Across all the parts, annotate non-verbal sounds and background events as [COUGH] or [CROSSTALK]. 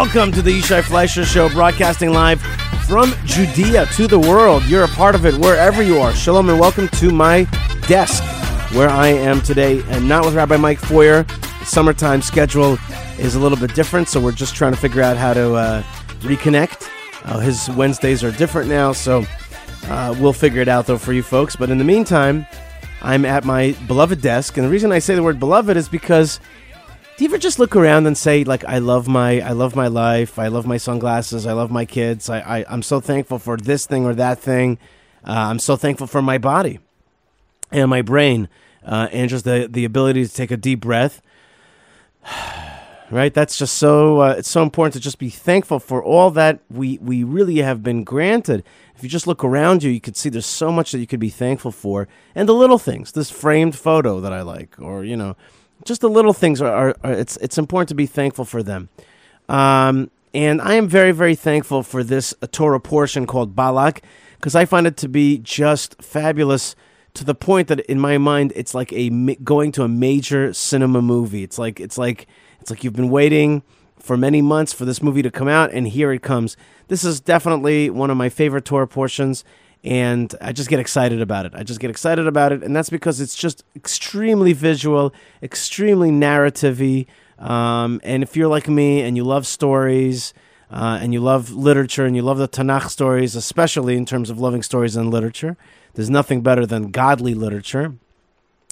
Welcome to the Yishai Fleisher Show, broadcasting live from Judea to the world. You're a part of it wherever you are. Shalom and welcome to my desk where I am today, and not with Rabbi Mike Feuer. The summertime schedule is a little bit different, so we're just trying to figure out how to uh, reconnect. Uh, his Wednesdays are different now, so uh, we'll figure it out though for you folks. But in the meantime, I'm at my beloved desk, and the reason I say the word beloved is because do you ever just look around and say like I love my I love my life, I love my sunglasses, I love my kids, I, I I'm so thankful for this thing or that thing, uh, I'm so thankful for my body and my brain, uh, and just the the ability to take a deep breath. [SIGHS] right, that's just so uh, it's so important to just be thankful for all that we we really have been granted. If you just look around you, you could see there's so much that you could be thankful for, and the little things. This framed photo that I like, or you know just the little things are, are, are, it's it's important to be thankful for them. Um, and I am very very thankful for this Torah portion called Balak because I find it to be just fabulous to the point that in my mind it's like a going to a major cinema movie. It's like it's like it's like you've been waiting for many months for this movie to come out and here it comes. This is definitely one of my favorite Torah portions and I just get excited about it. I just get excited about it, and that's because it's just extremely visual, extremely narrativey. Um, and if you're like me and you love stories, uh, and you love literature, and you love the Tanakh stories, especially in terms of loving stories and literature, there's nothing better than godly literature.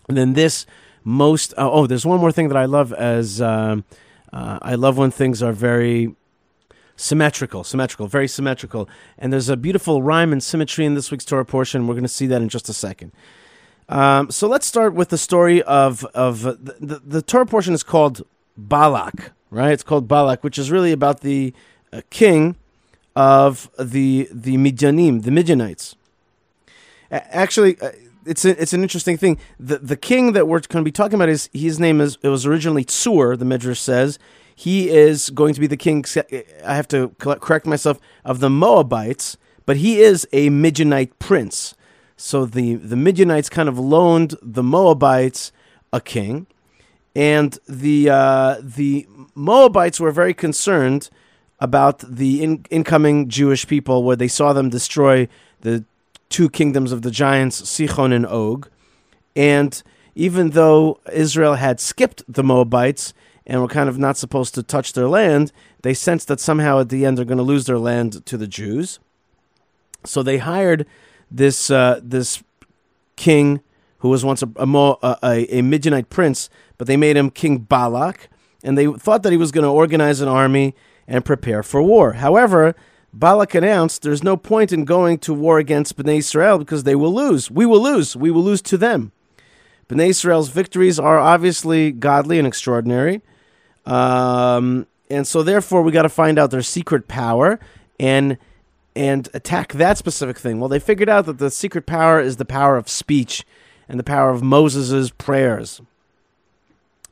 And then this most uh, oh, there's one more thing that I love as um, uh, I love when things are very symmetrical, symmetrical, very symmetrical. And there's a beautiful rhyme and symmetry in this week's Torah portion. We're going to see that in just a second. Um, so let's start with the story of of the, the, the Torah portion is called Balak, right? It's called Balak, which is really about the uh, king of the the Midianim, the Midianites. Actually, uh, it's a, it's an interesting thing. The the king that we're going to be talking about is his name is it was originally Tsur. The Midrash says he is going to be the king. I have to correct myself of the Moabites, but he is a Midianite prince. So the the Midianites kind of loaned the Moabites a king, and the uh, the Moabites were very concerned about the in, incoming Jewish people, where they saw them destroy the two kingdoms of the giants, Sichon and Og, and even though Israel had skipped the Moabites and were kind of not supposed to touch their land, they sensed that somehow at the end they're going to lose their land to the Jews. So they hired this uh, this king who was once a, a, a, a Midianite prince, but they made him King Balak, and they thought that he was going to organize an army and prepare for war. However, Balak announced there's no point in going to war against Bnei Israel because they will lose. We will lose. We will lose to them. Bnei Israel's victories are obviously godly and extraordinary. Um, and so therefore we got to find out their secret power and and attack that specific thing. Well, they figured out that the secret power is the power of speech and the power of Moses' prayers.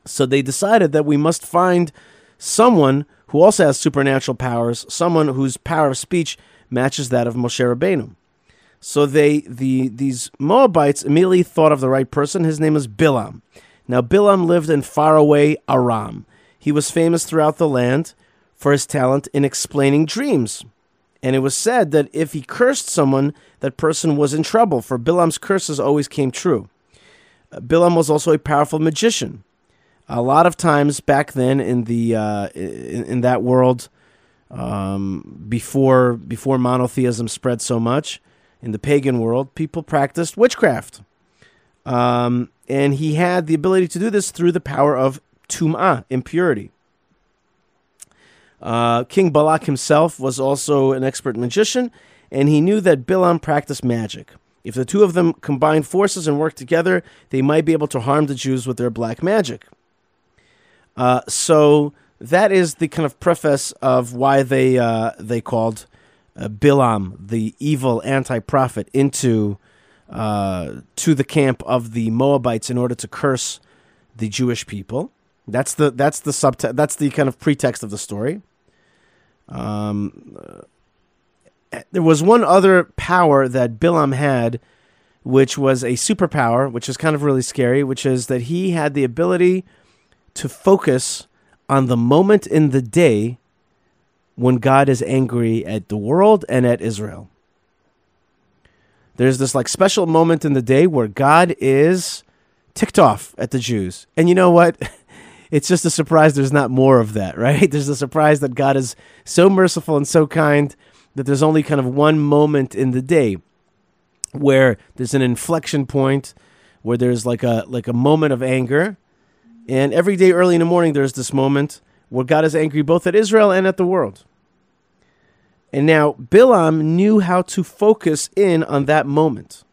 So they decided that we must find someone who also has supernatural powers, someone whose power of speech matches that of Moshe Rabbeinu. So they the these Moabites immediately thought of the right person. His name is Bilam. Now Bilam lived in faraway Aram. He was famous throughout the land for his talent in explaining dreams. And it was said that if he cursed someone, that person was in trouble, for Bilam's curses always came true. Uh, Bilam was also a powerful magician. A lot of times back then in the uh, in, in, that world, um, before before monotheism spread so much, in the pagan world, people practiced witchcraft. Um, and he had the ability to do this through the power of tum'ah, impurity. Uh, King Balak himself was also an expert magician, and he knew that Bilam practiced magic. If the two of them combined forces and worked together, they might be able to harm the Jews with their black magic. Uh, so that is the kind of preface of why they uh, they called uh, Bilam, the evil anti-prophet, into uh, to the camp of the Moabites in order to curse the Jewish people. That's the that's the subtext. That's the kind of pretext of the story. Um, uh, there was one other power that Bilam had, which was a superpower, which is kind of really scary. Which is that he had the ability to focus on the moment in the day when God is angry at the world and at Israel. There's this like special moment in the day where God is ticked off at the Jews. And you know what? [LAUGHS] It's just a surprise there's not more of that, [LAUGHS] right? There's a surprise that God is so merciful and so kind that there's only kind of one moment in the day where there's an inflection point where there's like a like a moment of anger. And every day early in the morning there's this moment where God is angry both at Israel and at the world. And now Bilam knew how to focus in on that moment.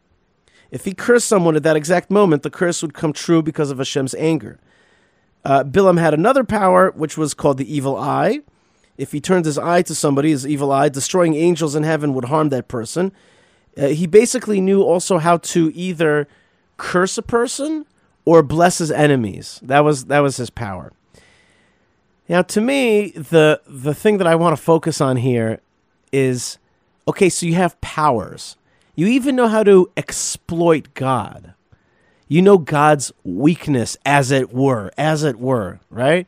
If he cursed someone at that exact moment, the curse would come true because of Hashem's anger. Uh, Bilam had another power, which was called the evil eye. If he turned his eye to somebody, his evil eye, destroying angels in heaven would harm that person. Uh, he basically knew also how to either curse a person or bless his enemies. That was that was his power. Now, to me, the the thing that I want to focus on here is okay, so you have powers. You even know how to exploit God. You know God's weakness, as it were, as it were, right?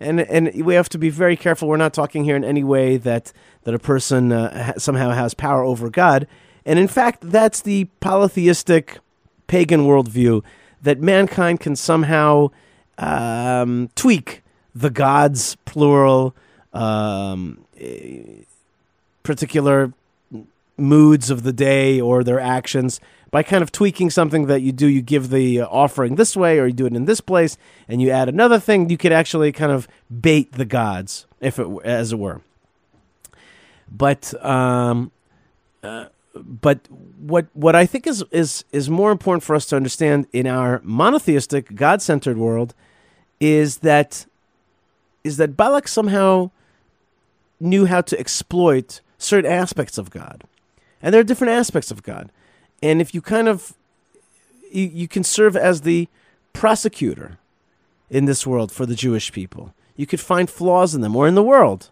And and we have to be very careful. We're not talking here in any way that that a person uh, somehow has power over God. And in fact, that's the polytheistic pagan worldview that mankind can somehow um, tweak the gods, plural, um, particular moods of the day or their actions by kind of tweaking something that you do. You give the uh, offering this way, or you do it in this place, and you add another thing. You could actually kind of bait the gods, if it as it were. But um, uh, but what what I think is is is more important for us to understand in our monotheistic, God centered world is that is that Balak somehow knew how to exploit certain aspects of God. And there are different aspects of God. And if you kind of you, you can serve as the prosecutor in this world for the Jewish people. You could find flaws in them or in the world.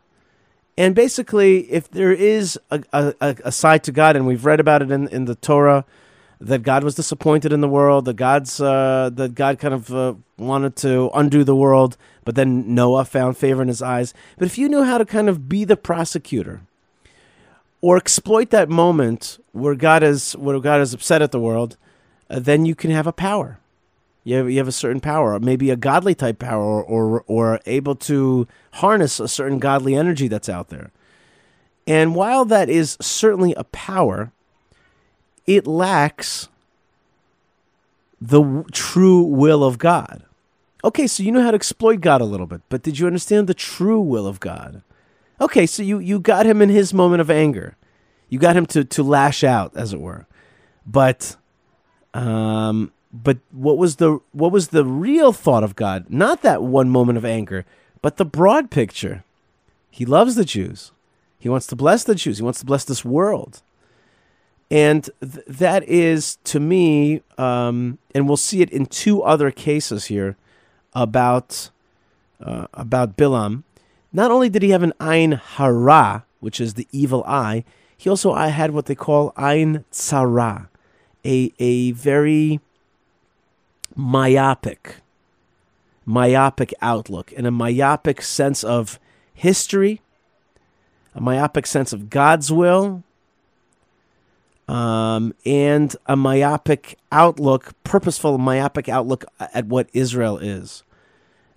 And basically, if there is a, a, a side to God, and we've read about it in, in the Torah, that God was disappointed in the world, that God's uh, that God kind of uh, wanted to undo the world, but then Noah found favor in his eyes. But if you knew how to kind of be the prosecutor, or exploit that moment where God is where God is upset at the world, uh, then you can have a power. You have, you have a certain power, maybe a godly type power, or, or or able to harness a certain godly energy that's out there. And while that is certainly a power, it lacks the w- true will of God. Okay, so you know how to exploit God a little bit, but did you understand the true will of God? Okay, so you, you got him in his moment of anger. You got him to, to lash out, as it were. But um, but what was the what was the real thought of God? Not that one moment of anger, but the broad picture. He loves the Jews. He wants to bless the Jews. He wants to bless this world. And th- that is, to me, um, and we'll see it in two other cases here about uh, about Bilam. Not only did he have an Ein Hara, which is the evil eye, he also had what they call Ein Tzara, a, a very myopic, myopic outlook and a myopic sense of history, a myopic sense of God's will, um, and a myopic outlook, purposeful myopic outlook at what Israel is.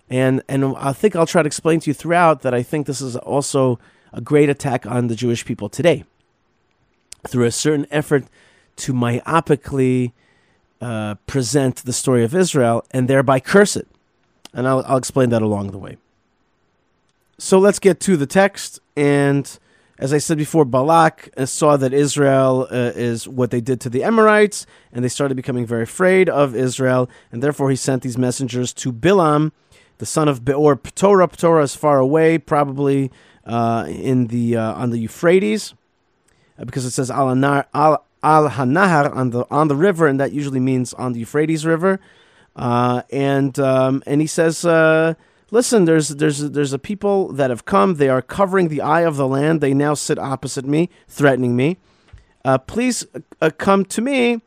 And and I think I'll try to explain to you throughout that I think this is also a great attack on the Jewish people today through a certain effort to myopically uh, present the story of Israel and thereby curse it. And I'll, I'll explain that along the way. So let's get to the text. And as I said before, Balak uh, saw that Israel uh, is what they did to the Amorites, and they started becoming very afraid of Israel, and therefore he sent these messengers to Bilam, the son of Beor Ptorah. Ptorah is far away, probably uh, in the uh, on the Euphrates, uh, because it says al al hanahar on the on the river, and that usually means on the Euphrates River. Uh, and um, and he says listen, there's there's there's a people that have come. They are covering the eye of the land. They now sit opposite me, threatening me. Uh, please uh, come to me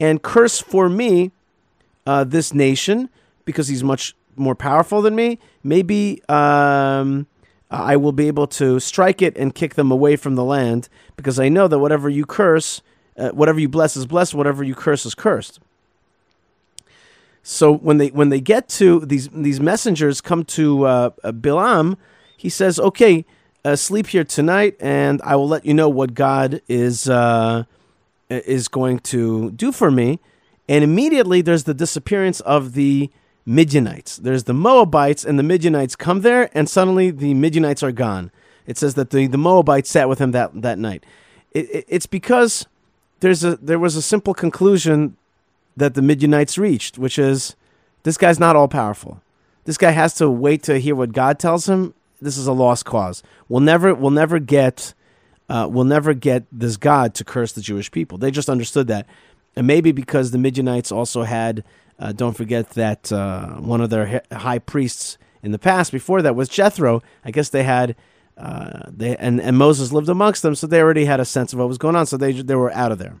and curse for me uh, this nation because he's much more powerful than me, maybe um, I will be able to strike it and kick them away from the land because I know that whatever you curse, uh, whatever you bless is blessed, whatever you curse is cursed. So when they when they get to these these messengers come to uh, uh Bilam, he says, "Okay, uh, sleep here tonight, and I will let you know what God is uh, is going to do for me." And immediately there's the disappearance of the Midianites. There's the Moabites, and the Midianites come there, and suddenly the Midianites are gone. It says that the, the Moabites sat with him that, that night. It, it, it's because there's a there was a simple conclusion that the Midianites reached, which is this guy's not all powerful. This guy has to wait to hear what God tells him. This is a lost cause. We'll never we'll never get uh, we'll never get this God to curse the Jewish people. They just understood that, and maybe because the Midianites also had. Uh, don't forget that uh, one of their high priests in the past before that was Jethro. I guess they had uh, they and, and Moses lived amongst them, so they already had a sense of what was going on. So they they were out of there.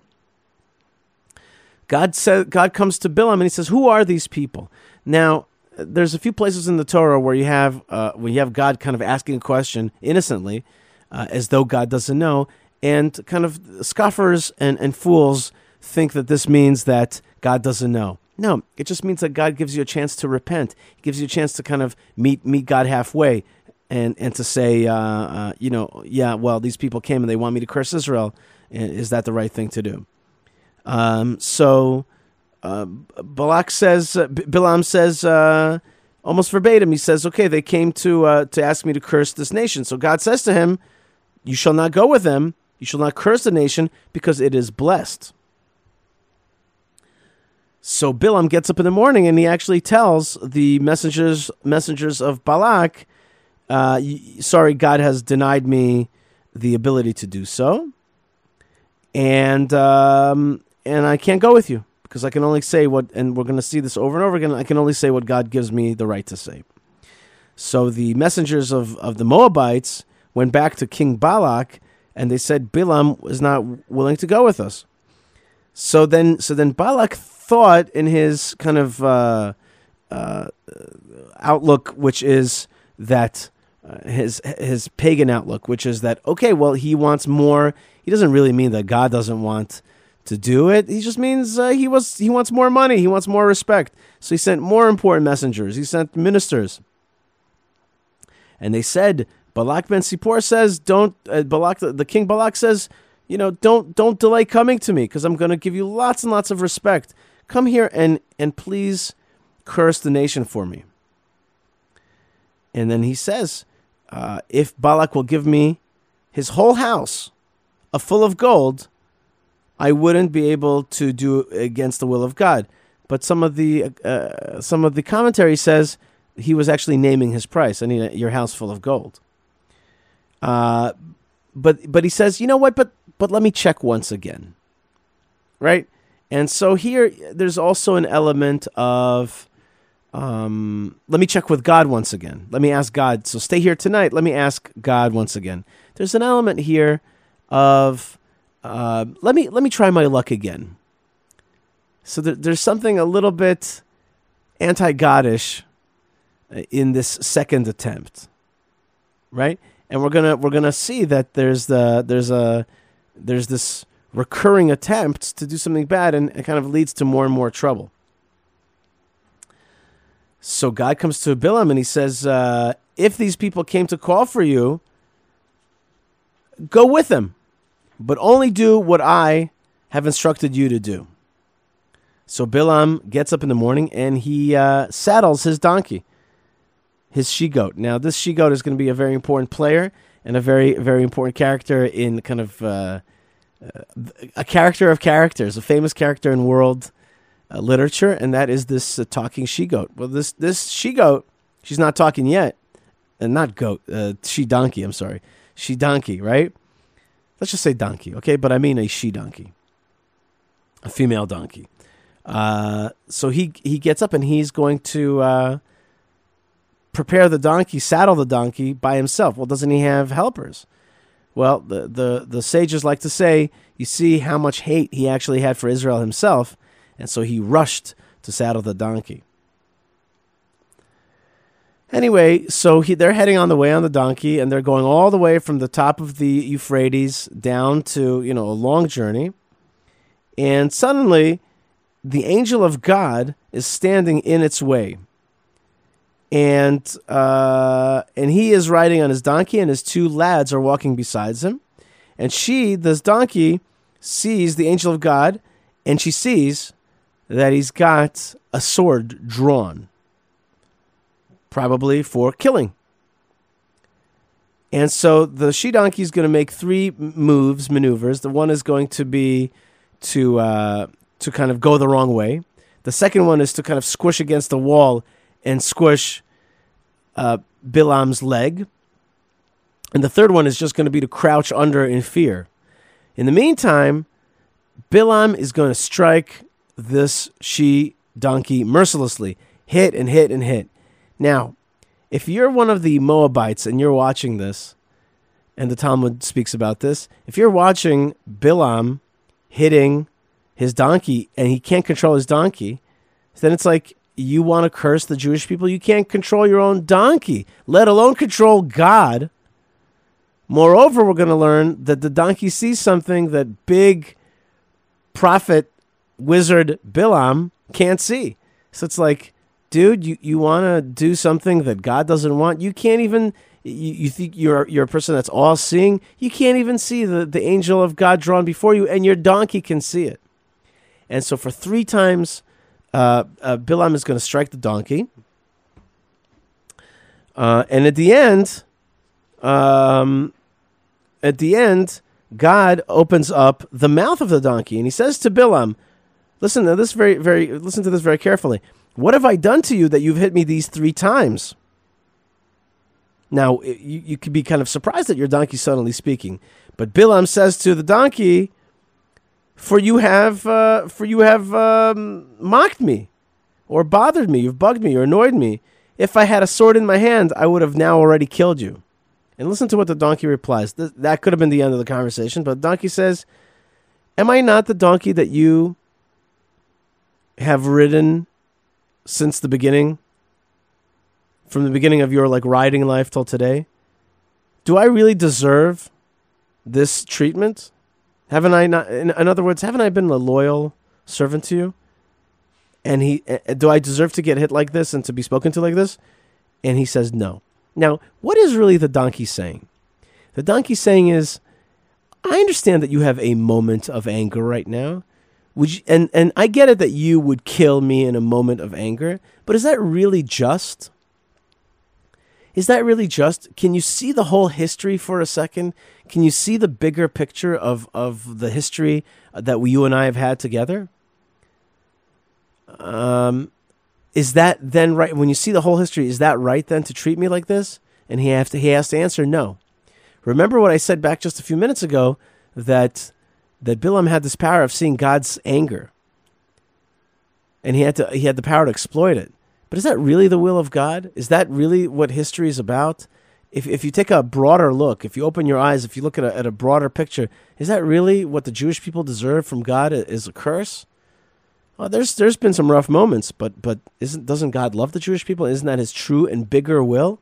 God said, God comes to Bilam and he says, "Who are these people?" Now, there's a few places in the Torah where you have uh, where you have God kind of asking a question innocently, uh, as though God doesn't know, and kind of scoffers and, and fools think that this means that God doesn't know. No, it just means that God gives you a chance to repent. He gives you a chance to kind of meet meet God halfway, and and to say, uh, uh you know, yeah, well, these people came and they want me to curse Israel. Is that the right thing to do? Um, so uh, Balak says, uh, Bilam says, uh, almost verbatim, he says, okay, they came to, uh, to ask me to curse this nation. So God says to him, you shall not go with them. You shall not curse the nation because it is blessed. So Bilam gets up in the morning and he actually tells the messengers messengers of Balak, uh, "Sorry, God has denied me the ability to do so, and um, and I can't go with you because I can only say what, and we're going to see this over and over again. I can only say what God gives me the right to say. So the messengers of, of the Moabites went back to King Balak and they said Bilam was not willing to go with us. So then, so then Balak thought in his kind of uh, uh, outlook, which is that uh, his his pagan outlook, which is that okay, well, he wants more. He doesn't really mean that God doesn't want to do it. He just means uh, he was he wants more money. He wants more respect. So he sent more important messengers. He sent ministers, and they said Balak ben Tzipor says, "Don't." Uh, Balak, the, the king Balak says, "You know, don't don't delay coming to me because I'm going to give you lots and lots of respect. Come here and and please curse the nation for me." And then he says, uh, "If Balak will give me his whole house, a full of gold." I wouldn't be able to do against the will of God. But some of the uh, some of the commentary says he was actually naming his price. I need your house full of gold. Uh, but but he says, you know what? But but let me check once again, right? And so here, there's also an element of um, let me check with God once again. Let me ask God. So stay here tonight. Let me ask God once again. There's an element here of uh, let me let me try my luck again. So there, there's something a little bit anti-godish uh, in this second attempt, right? And we're gonna we're gonna see that there's the there's a there's this recurring attempts to do something bad, and it kind of leads to more and more trouble. So God comes to Bilam and he says, uh, "If these people came to call for you, go with them." but only do what I have instructed you to do. So Bilam gets up in the morning and he uh, saddles his donkey, his she goat. Now, this she goat is going to be a very important player and a very, very important character in kind of uh, a character of characters, a famous character in world uh, literature, and that is this uh, talking she goat. Well, this this she goat, she's not talking yet, and not goat, uh, she donkey. I'm sorry, she donkey, right? Let's just say donkey, okay? But I mean a she donkey, a female donkey. Uh, so he he gets up and he's going to uh, prepare the donkey, saddle the donkey by himself. Well, doesn't he have helpers? Well, the, the, the sages like to say, you see how much hate he actually had for Israel himself, and so he rushed to saddle the donkey. Anyway, so he, they're heading on the way on the donkey, and they're going all the way from the top of the Euphrates down to you know a long journey. And suddenly, the angel of God is standing in its way, and uh, and he is riding on his donkey, and his two lads are walking beside him. And she, this donkey, sees the angel of God, and she sees that he's got a sword drawn probably for killing. And so the she donkey is going to make three moves, maneuvers. The one is going to be to uh, to kind of go the wrong way. The second one is to kind of squish against the wall and squish uh, Bilam's leg. And the third one is just going to be to crouch under in fear. In the meantime, Bilam is going to strike this she donkey mercilessly, hit and hit and hit. Now, if you're one of the Moabites and you're watching this, and the Talmud speaks about this, if you're watching Bilam hitting his donkey and he can't control his donkey, then it's like you want to curse the Jewish people. You can't control your own donkey, let alone control God. Moreover, we're going to learn that the donkey sees something that big prophet wizard Bilam can't see. So it's like dude, you, you want to do something that God doesn't want. You can't even. You, you think you're you're a person that's all seeing. You can't even see the, the angel of God drawn before you, and your donkey can see it. And so, for three times, uh, uh, Bilam is going to strike the donkey. Uh, and at the end, um, at the end, God opens up the mouth of the donkey, and he says to Bilam, "Listen to this very, very. Listen to this very carefully. What have I done to you that you've hit me these three times? Now, you, you could be kind of surprised that your donkey suddenly speaking. But Bilam says to the donkey, For you have, uh, for you have um, mocked me, or bothered me, you've bugged me, or annoyed me. If I had a sword in my hand, I would have now already killed you. And listen to what the donkey replies. Th- that could have been the end of the conversation, but the donkey says, Am I not the donkey that you have ridden since the beginning, from the beginning of your like riding life till today, do I really deserve this treatment? Haven't I not? In, in other words, haven't I been a loyal servant to you? And he, uh, do I deserve to get hit like this and to be spoken to like this? And he says no. Now, what is really the donkey saying? The donkey saying is, I understand that you have a moment of anger right now, would you, and and I get it that you would kill me in a moment of anger, but is that really just? Is that really just? Can you see the whole history for a second? Can you see the bigger picture of of the history that we, you and I have had together? Um, is that then right? When you see the whole history, is that right then to treat me like this? And he have to he has to answer no. Remember what I said back just a few minutes ago that that Bilam had this power of seeing God's anger. And he had to he had the power to exploit it. But is that really the will of God? Is that really what history is about? If, if you take a broader look, if you open your eyes, if you look at a, at a broader picture, is that really what the Jewish people deserve from God is a curse? Well, there's there's been some rough moments, but but isn't doesn't God love the Jewish people? Isn't that His true and bigger will?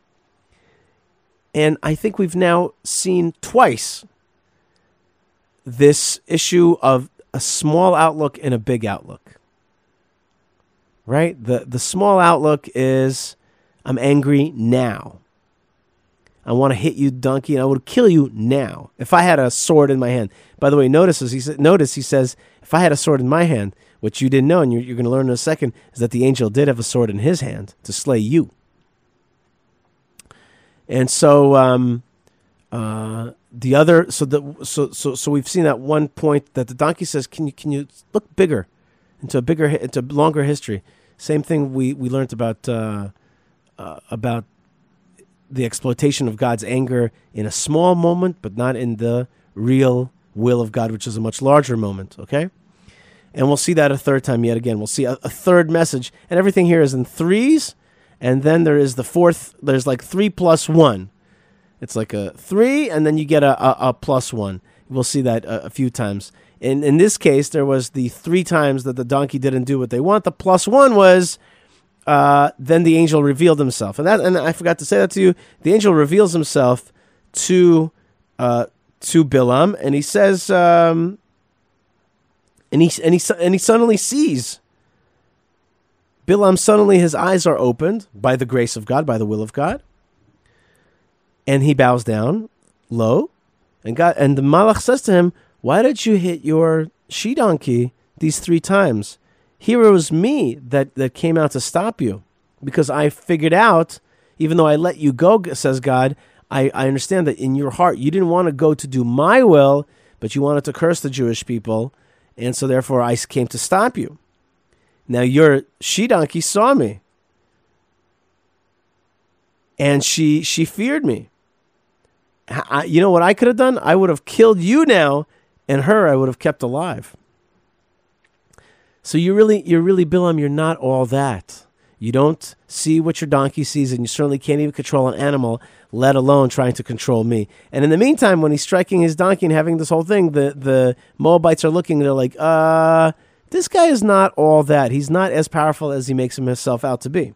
And I think we've now seen twice this issue of a small outlook and a big outlook. Right? The the small outlook is I'm angry now. I want to hit you, donkey, and I would kill you now if I had a sword in my hand. By the way, notice he notice he says, if I had a sword in my hand, which you didn't know, and you're, you're going to learn in a second, is that the angel did have a sword in his hand to slay you. And so, um, uh, the other so the so so so we've seen that one point that the donkey says can you can you look bigger into a bigger into longer history same thing we we learned about uh, uh, about the exploitation of God's anger in a small moment but not in the real will of God which is a much larger moment okay and we'll see that a third time yet again we'll see a, a third message and everything here is in threes and then there is the fourth there's like three plus one it's like a three, and then you get a, a, a plus one. We'll see that a, a, few times. In in this case, there was the three times that the donkey didn't do what they want. The plus one was uh, then the angel revealed himself, and that and I forgot to say that to you. The angel reveals himself to uh, to Bilam, and he says, um, and he and he and he suddenly sees. Bilam suddenly his eyes are opened by the grace of God, by the will of God, and he bows down low, and God and the Malach says to him, "Why did you hit your she donkey these three times?" Here it was me that, that came out to stop you because I figured out, even though I let you go, says God, I, I understand that in your heart you didn't want to go to do my will, but you wanted to curse the Jewish people. And so therefore I came to stop you. Now your she donkey saw me. And she she feared me. I, you know what I could have done? I would have killed you now, and her I would have kept alive. So you really, you're really Bilam. You're not all that. You don't see what your donkey sees, and you certainly can't even control an animal, let alone trying to control me. And in the meantime, when he's striking his donkey and having this whole thing, the the Moabites are looking. They're like, uh, this guy is not all that. He's not as powerful as he makes himself out to be.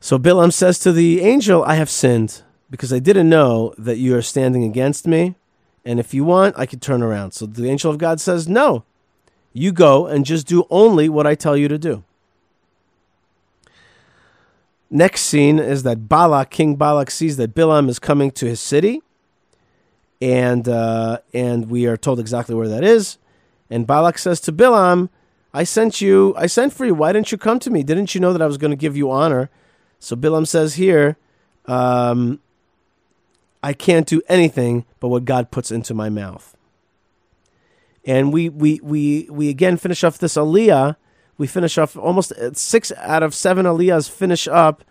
So Bilam says to the angel, I have sinned because I didn't know that you are standing against me. And if you want, I could turn around. So the angel of God says, No, you go and just do only what I tell you to do. Next scene is that Balak, King Balak, sees that Bilam is coming to his city, and uh, and we are told exactly where that is. And Balak says to Bilam, "I sent you. I sent for you. Why didn't you come to me? Didn't you know that I was going to give you honor?" So Bilam says here, um, I can't do anything but what God puts into my mouth. And we we we we again finish off this aliyah. We finish off almost uh, six out of seven aliyahs finish up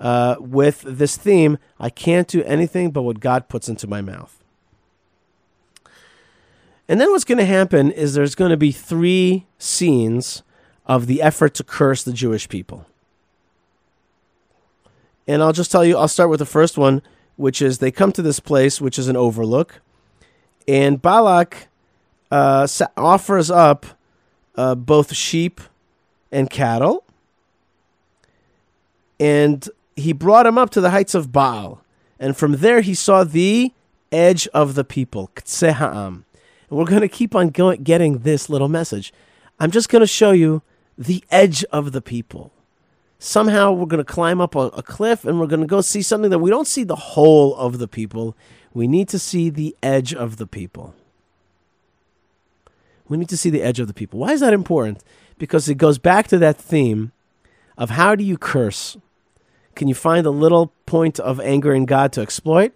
uh, with this theme. I can't do anything but what God puts into my mouth. And then what's going to happen is there's going to be three scenes of the effort to curse the Jewish people. And I'll just tell you, I'll start with the first one which is they come to this place, which is an overlook, and Balak uh, offers up uh, both sheep and cattle, and he brought him up to the heights of Baal, and from there he saw the edge of the people, And we're going to keep on going, getting this little message. I'm just going to show you the edge of the people somehow we're going to climb up a, a cliff and we're going to go see something that we don't see the whole of the people. We need to see the edge of the people. We need to see the edge of the people. Why is that important? Because it goes back to that theme of how do you curse? Can you find a little point of anger in God to exploit?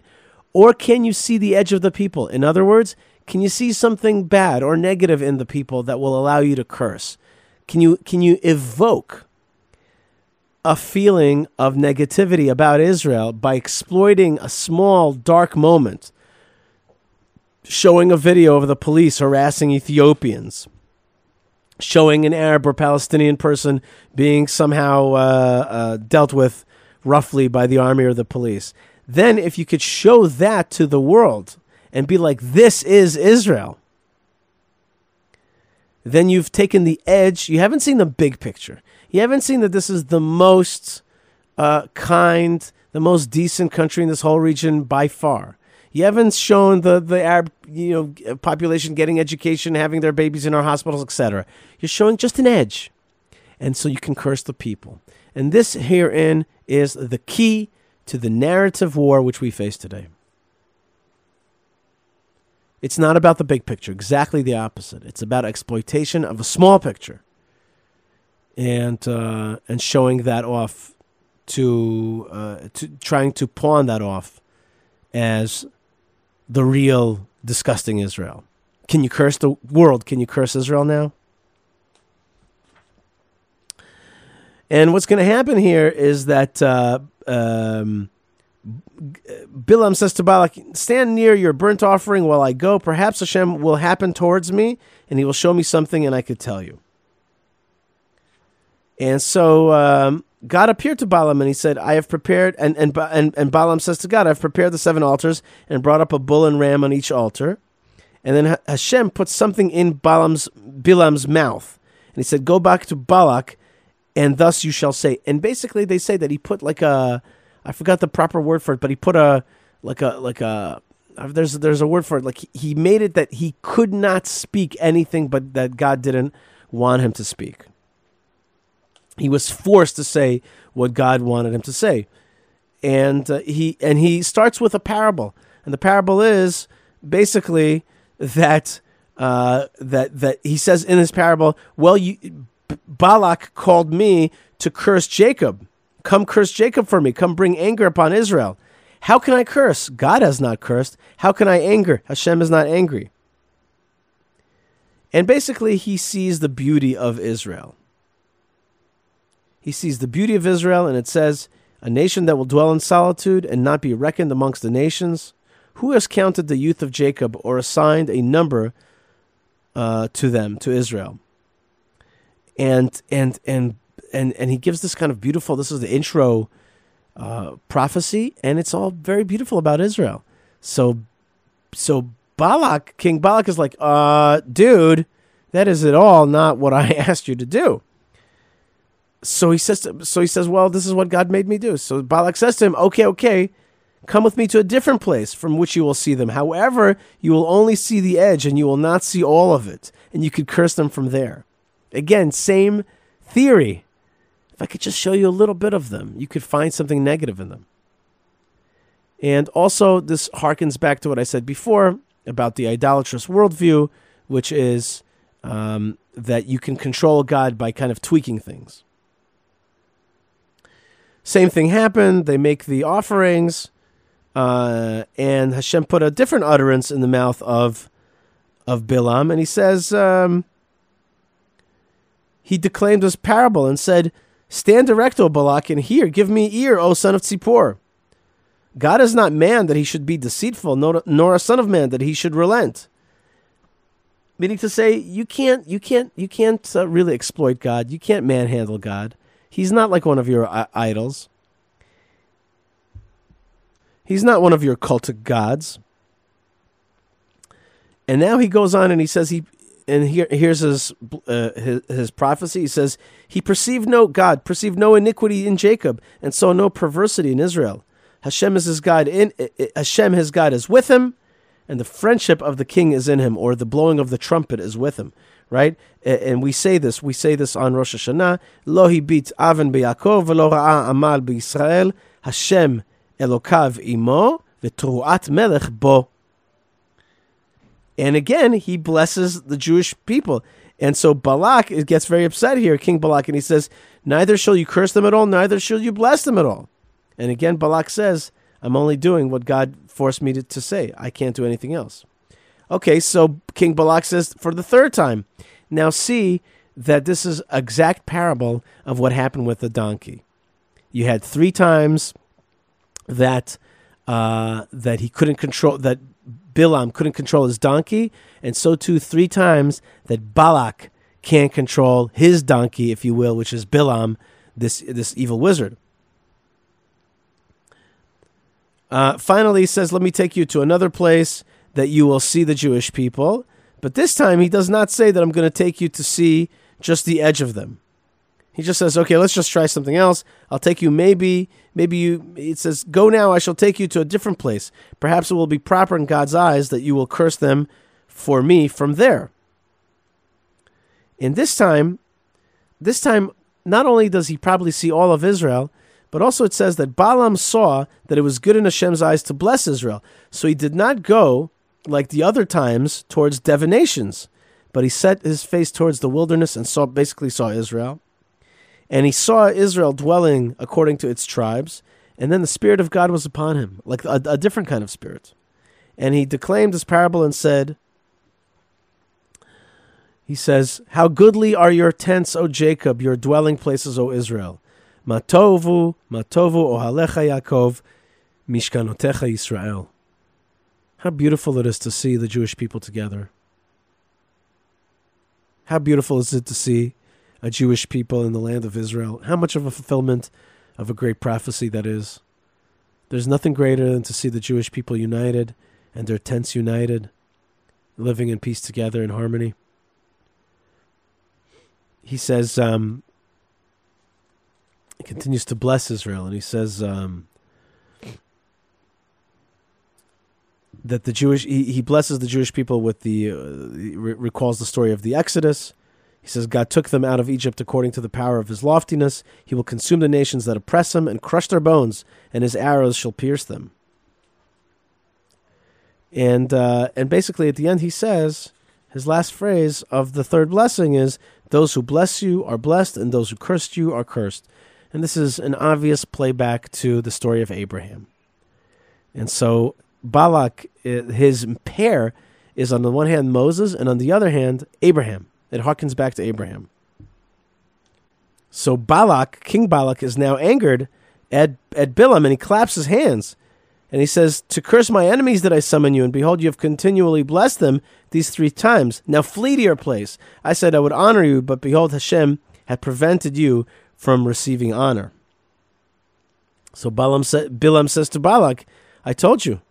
Or can you see the edge of the people? In other words, can you see something bad or negative in the people that will allow you to curse? Can you, can you evoke a feeling of negativity about Israel by exploiting a small, dark moment, showing a video of the police harassing Ethiopians, showing an Arab or Palestinian person being somehow uh, uh, dealt with roughly by the army or the police. Then, if you could show that to the world and be like, this is Israel, then you've taken the edge. You haven't seen the big picture you haven't seen that this is the most uh, kind, the most decent country in this whole region by far. You haven't shown the, the Arab you know population getting education, having their babies in our hospitals, etc. You're showing just an edge, and so you can curse the people. And this herein is the key to the narrative war which we face today. It's not about the big picture, exactly the opposite. It's about exploitation of a small picture and uh, and showing that off to uh, to trying to pawn that off as the real disgusting Israel. Can you curse the world? Can you curse Israel now? And what's going to happen here is that uh, um, Bilam says to Balak, Stand near your burnt offering while I go. Perhaps Hashem will happen towards me, and he will show me something, and I could tell you. And so um, God appeared to Balaam and he said, I have prepared, and, and, and, and Balaam says to God, I've prepared the seven altars and brought up a bull and ram on each altar. And then Hashem puts something in Balaam's, Bilam's mouth. And he said, Go back to Balak, and thus you shall say. And basically, they say that he put like a, I forgot the proper word for it, but he put a, like a, like a, uh, there's there's a word for it. Like he made it that he could not speak anything, but that God didn't want him to speak. He was forced to say what God wanted him to say, and uh, he and he starts with a parable, and the parable is basically that uh, that that he says in his parable, well, you Balak called me to curse Jacob. Come curse Jacob for me. Come bring anger upon Israel. How can I curse? God has not cursed. How can I anger? Hashem is not angry. And basically, he sees the beauty of Israel. He sees the beauty of Israel, and it says, A nation that will dwell in solitude and not be reckoned amongst the nations. Who has counted the youth of Jacob or assigned a number uh, to them, to Israel? And, and, and, and, and he gives this kind of beautiful, this is the intro uh, prophecy, and it's all very beautiful about Israel. So, so Balak, King Balak is like, uh, dude, that is at all not what I [LAUGHS] asked you to do. So he says, to, so he says, well, this is what God made me do. So Balak says to him, okay, okay, come with me to a different place from which you will see them. However, you will only see the edge and you will not see all of it, and you could curse them from there. Again, same theory. If I could just show you a little bit of them, you could find something negative in them. And also, this harkens back to what I said before about the idolatrous worldview, which is um, that you can control God by kind of tweaking things. Same thing happened. They make the offerings, uh, and Hashem put a different utterance in the mouth of of Bilam, and he says um, he declaimed this parable and said, "Stand erect, O Balak, and hear. Give me ear, O son of Tzipor." God is not man that he should be deceitful, nor, nor a son of man that he should relent. Meaning to say, you can't, you can't, you can't uh, really exploit God. You can't manhandle God. He's not like one of your idols. He's not one of your cultic gods. And now he goes on and he says he, and here here's his, uh, his his prophecy. He says he perceived no God, perceived no iniquity in Jacob, and saw no perversity in Israel. Hashem is his God. In Hashem, his God, is with him, and the friendship of the king is in him, or the blowing of the trumpet is with him. Right, and we say this. We say this on Rosh Hashanah. Lo hibit aven beyakov velo ra'a amal b'Yisrael. Hashem Elokav imo v'truat melech bo. And again, he blesses the Jewish people. And so Balak gets very upset here, King Balak, and he says, Neither shall you curse them at all, neither shall you bless them at all. And again, Balak says, I'm only doing what God forced me to, to say. I can't do anything else. Okay, so King Balak says for the third time, now see that this is exact parable of what happened with the donkey. You had three times that uh, that he couldn't control that Bilam couldn't control his donkey, and so too three times that Balak can't control his donkey, if you will, which is Bilam, this this evil wizard. Uh, finally, he says, Let me take you to another place that you will see the Jewish people. But this time, he does not say that I'm going to take you to see just the edge of them. He just says, Okay, let's just try something else. I'll take you maybe, maybe you, it says, Go now, I shall take you to a different place. Perhaps it will be proper in God's eyes that you will curse them for me from there. And this time, this time, not only does he probably see all of Israel, but also it says that Balaam saw that it was good in Hashem's eyes to bless Israel. So he did not go, like the other times, towards divinations, but he set his face towards the wilderness and saw basically saw Israel. And he saw Israel dwelling according to its tribes, and then the Spirit of God was upon him, like a, a different kind of spirit. And he declaimed his parable and said, he says, How goodly are your tents, O Jacob, your dwelling places, O Israel. Matovu, Matovu Ohalecha Yaakov, Mishkanotecha Yisrael. How beautiful it is to see the Jewish people together. How beautiful is it to see a Jewish people in the land of Israel? How much of a fulfillment of a great prophecy that is. There's nothing greater than to see the Jewish people united and their tents united, living in peace together in harmony. he says, um, he continues to bless Israel, and he says um, that the Jewish he, he blesses the Jewish people with the uh, re- recalls the story of the Exodus. He says God took them out of Egypt according to the power of his loftiness. He will consume the nations that oppress him and crush their bones, and his arrows shall pierce them. And uh, and basically at the end he says his last phrase of the third blessing is those who bless you are blessed and those who cursed you are cursed. And this is an obvious playback to the story of Abraham. And so Balak, eh, his pair is on the one hand Moses and on the other hand Abraham. It harkens back to Abraham. So Balak, King Balak, is now angered at, at Bilam and he claps his hands. And he says, To curse my enemies did I summon you, and behold, you have continually blessed them these three times. Now flee to your place. I said I would honor you, but behold, Hashem had prevented you from receiving honor. So Balaam sa- Bilam says to Balak, I told you,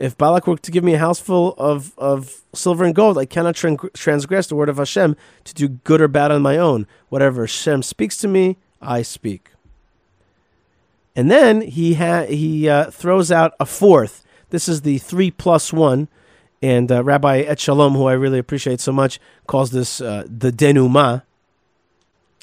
if Balak were to give me a house full of, of silver and gold, I cannot transgress the word of Hashem to do good or bad on my own. Whatever Hashem speaks to me, I speak. And then he ha- he uh, throws out a fourth. This is the three plus one. And uh, Rabbi Etshalom, who I really appreciate so much, calls this uh, the denuma,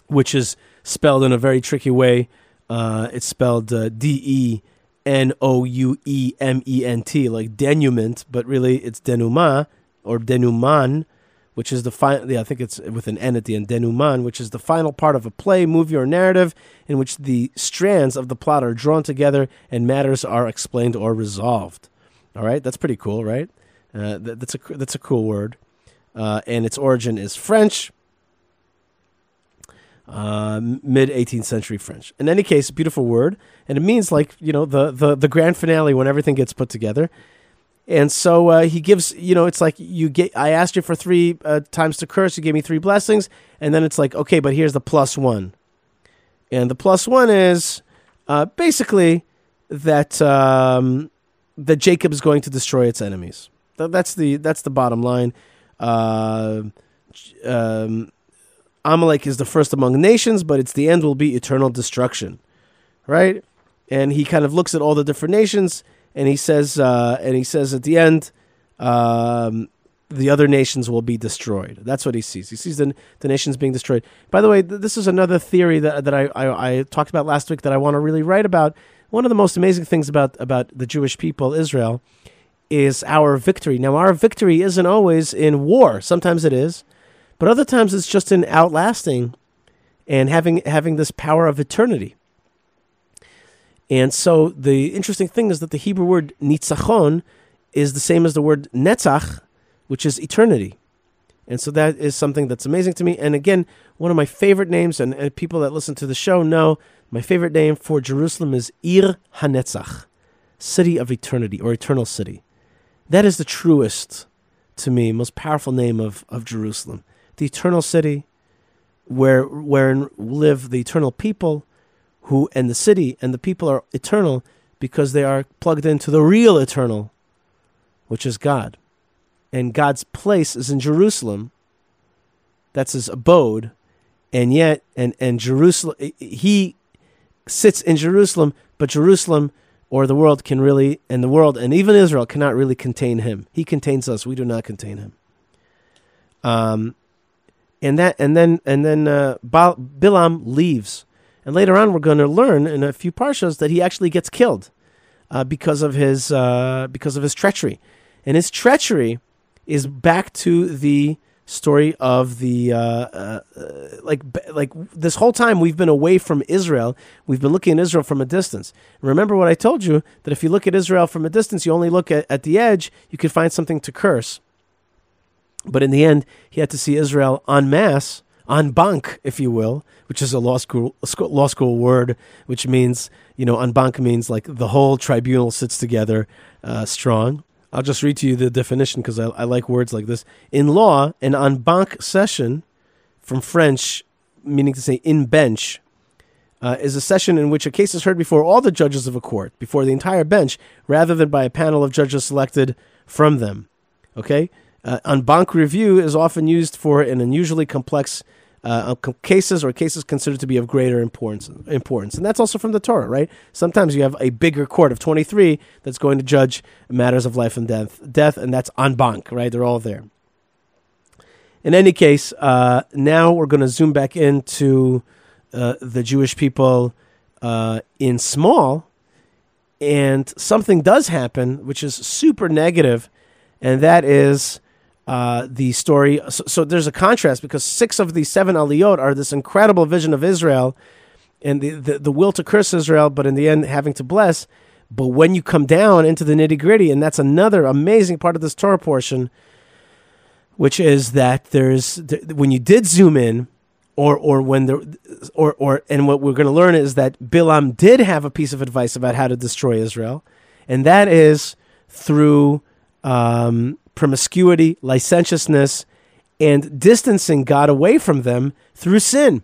which is spelled in a very tricky way. Uh, it's spelled uh, D E N O U E M E N T, like denouement, but really it's denuma or denouman, which is the final. Yeah, I think it's with an N at the end. Denouman, which is the final part of a play, movie, or narrative in which the strands of the plot are drawn together and matters are explained or resolved. All right, that's pretty cool, right? Uh, that, that's a that's a cool word, uh, and its origin is French uh, mid 18th century French. In any case, beautiful word, and it means like you know the the the grand finale when everything gets put together. And so uh, he gives, you know, it's like you get. I asked you for three uh, times to curse. You gave me three blessings, and then it's like, okay, but here's the plus one, and the plus one is uh, basically that um, that Jacob is going to destroy its enemies. That's the that's the bottom line. Uh, um, Amalek is the first among nations, but its the end will be eternal destruction, right? And he kind of looks at all the different nations, and he says, uh, and he says at the end, um, the other nations will be destroyed. That's what he sees. He sees the, the nations being destroyed. By the way, th- this is another theory that, that I, I, I talked about last week that I want to really write about. One of the most amazing things about, about the Jewish people, Israel, is our victory. Now, our victory isn't always in war. Sometimes it is. But other times it's just in outlasting and having having this power of eternity. And so the interesting thing is that the Hebrew word nitzachon is the same as the word netzach, which is eternity. And so that is something that's amazing to me. And again, one of my favorite names, and, and people that listen to the show know my favorite name for Jerusalem is Ir HaNetzach, city of eternity or eternal city. That is the truest, to me, most powerful name of, of Jerusalem the eternal city, where wherein live the eternal people, who and the city and the people are eternal because they are plugged into the real eternal, which is God. And God's place is in Jerusalem. That's his abode. And yet, and, and Jerusalem, he sits in Jerusalem, but Jerusalem or the world can really, and the world, and even Israel cannot really contain him. He contains us. We do not contain him. Um, and that and then and then uh, Bilam leaves, and later on we're going to learn in a few parshas that he actually gets killed uh, because of his uh, because of his treachery, and his treachery is back to the story of the uh, uh, like like this whole time we've been away from Israel. We've been looking at Israel from a distance. Remember what I told you that if you look at Israel from a distance, you only look at, at the edge. You could find something to curse. But in the end, he had to see Israel en masse, en banc, if you will, which is a law school law school word, which means you know en banc means like the whole tribunal sits together uh, strong. I'll just read to you the definition because I, I, like words like this. In law, an en banc session, from French, meaning to say in bench, uh, is a session in which a case is heard before all the judges of a court, before the entire bench, rather than by a panel of judges selected from them. Okay, uh, en banc review is often used for an unusually complex uh, cases or cases considered to be of greater importance. Importance, and that's also from the Torah, right? Sometimes you have a bigger court of twenty three that's going to judge matters of life and death, death, and that's en banc, right? They're all there. In any case, uh, now we're going to zoom back into uh, the Jewish people uh, in small, and something does happen, which is super negative, and that is uh, the story. So, so, there's a contrast because six of the seven aliyot are this incredible vision of Israel and the, the, the will to curse Israel, but in the end having to bless. But when you come down into the nitty gritty, and that's another amazing part of this Torah portion, which is that there's when you did zoom in, or or when there, or or and what we're going to learn is that Bilam did have a piece of advice about how to destroy Israel, and that is through um, promiscuity, licentiousness, and distancing God away from them through sin.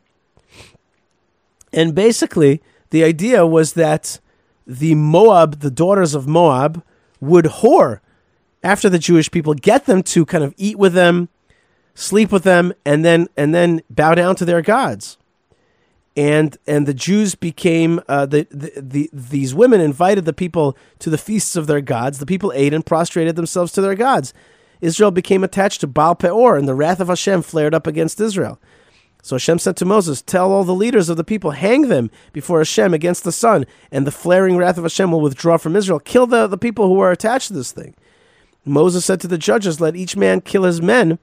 And basically, the idea was that the Moab, the daughters of Moab, would whore after the Jewish people, get them to kind of eat with them, sleep with them, and then and then bow down to their gods. And and the Jews became uh, the, the, the these women invited the people to the feasts of their gods. The people ate and prostrated themselves to their gods. Israel became attached to Baal Peor, and the wrath of Hashem flared up against Israel. So Hashem said to Moses, Tell all the leaders of the people, hang them before Hashem against the sun, and the flaring wrath of Hashem will withdraw from Israel. Kill the, the people who are attached to this thing. Moses said to the judges, Let each man kill his men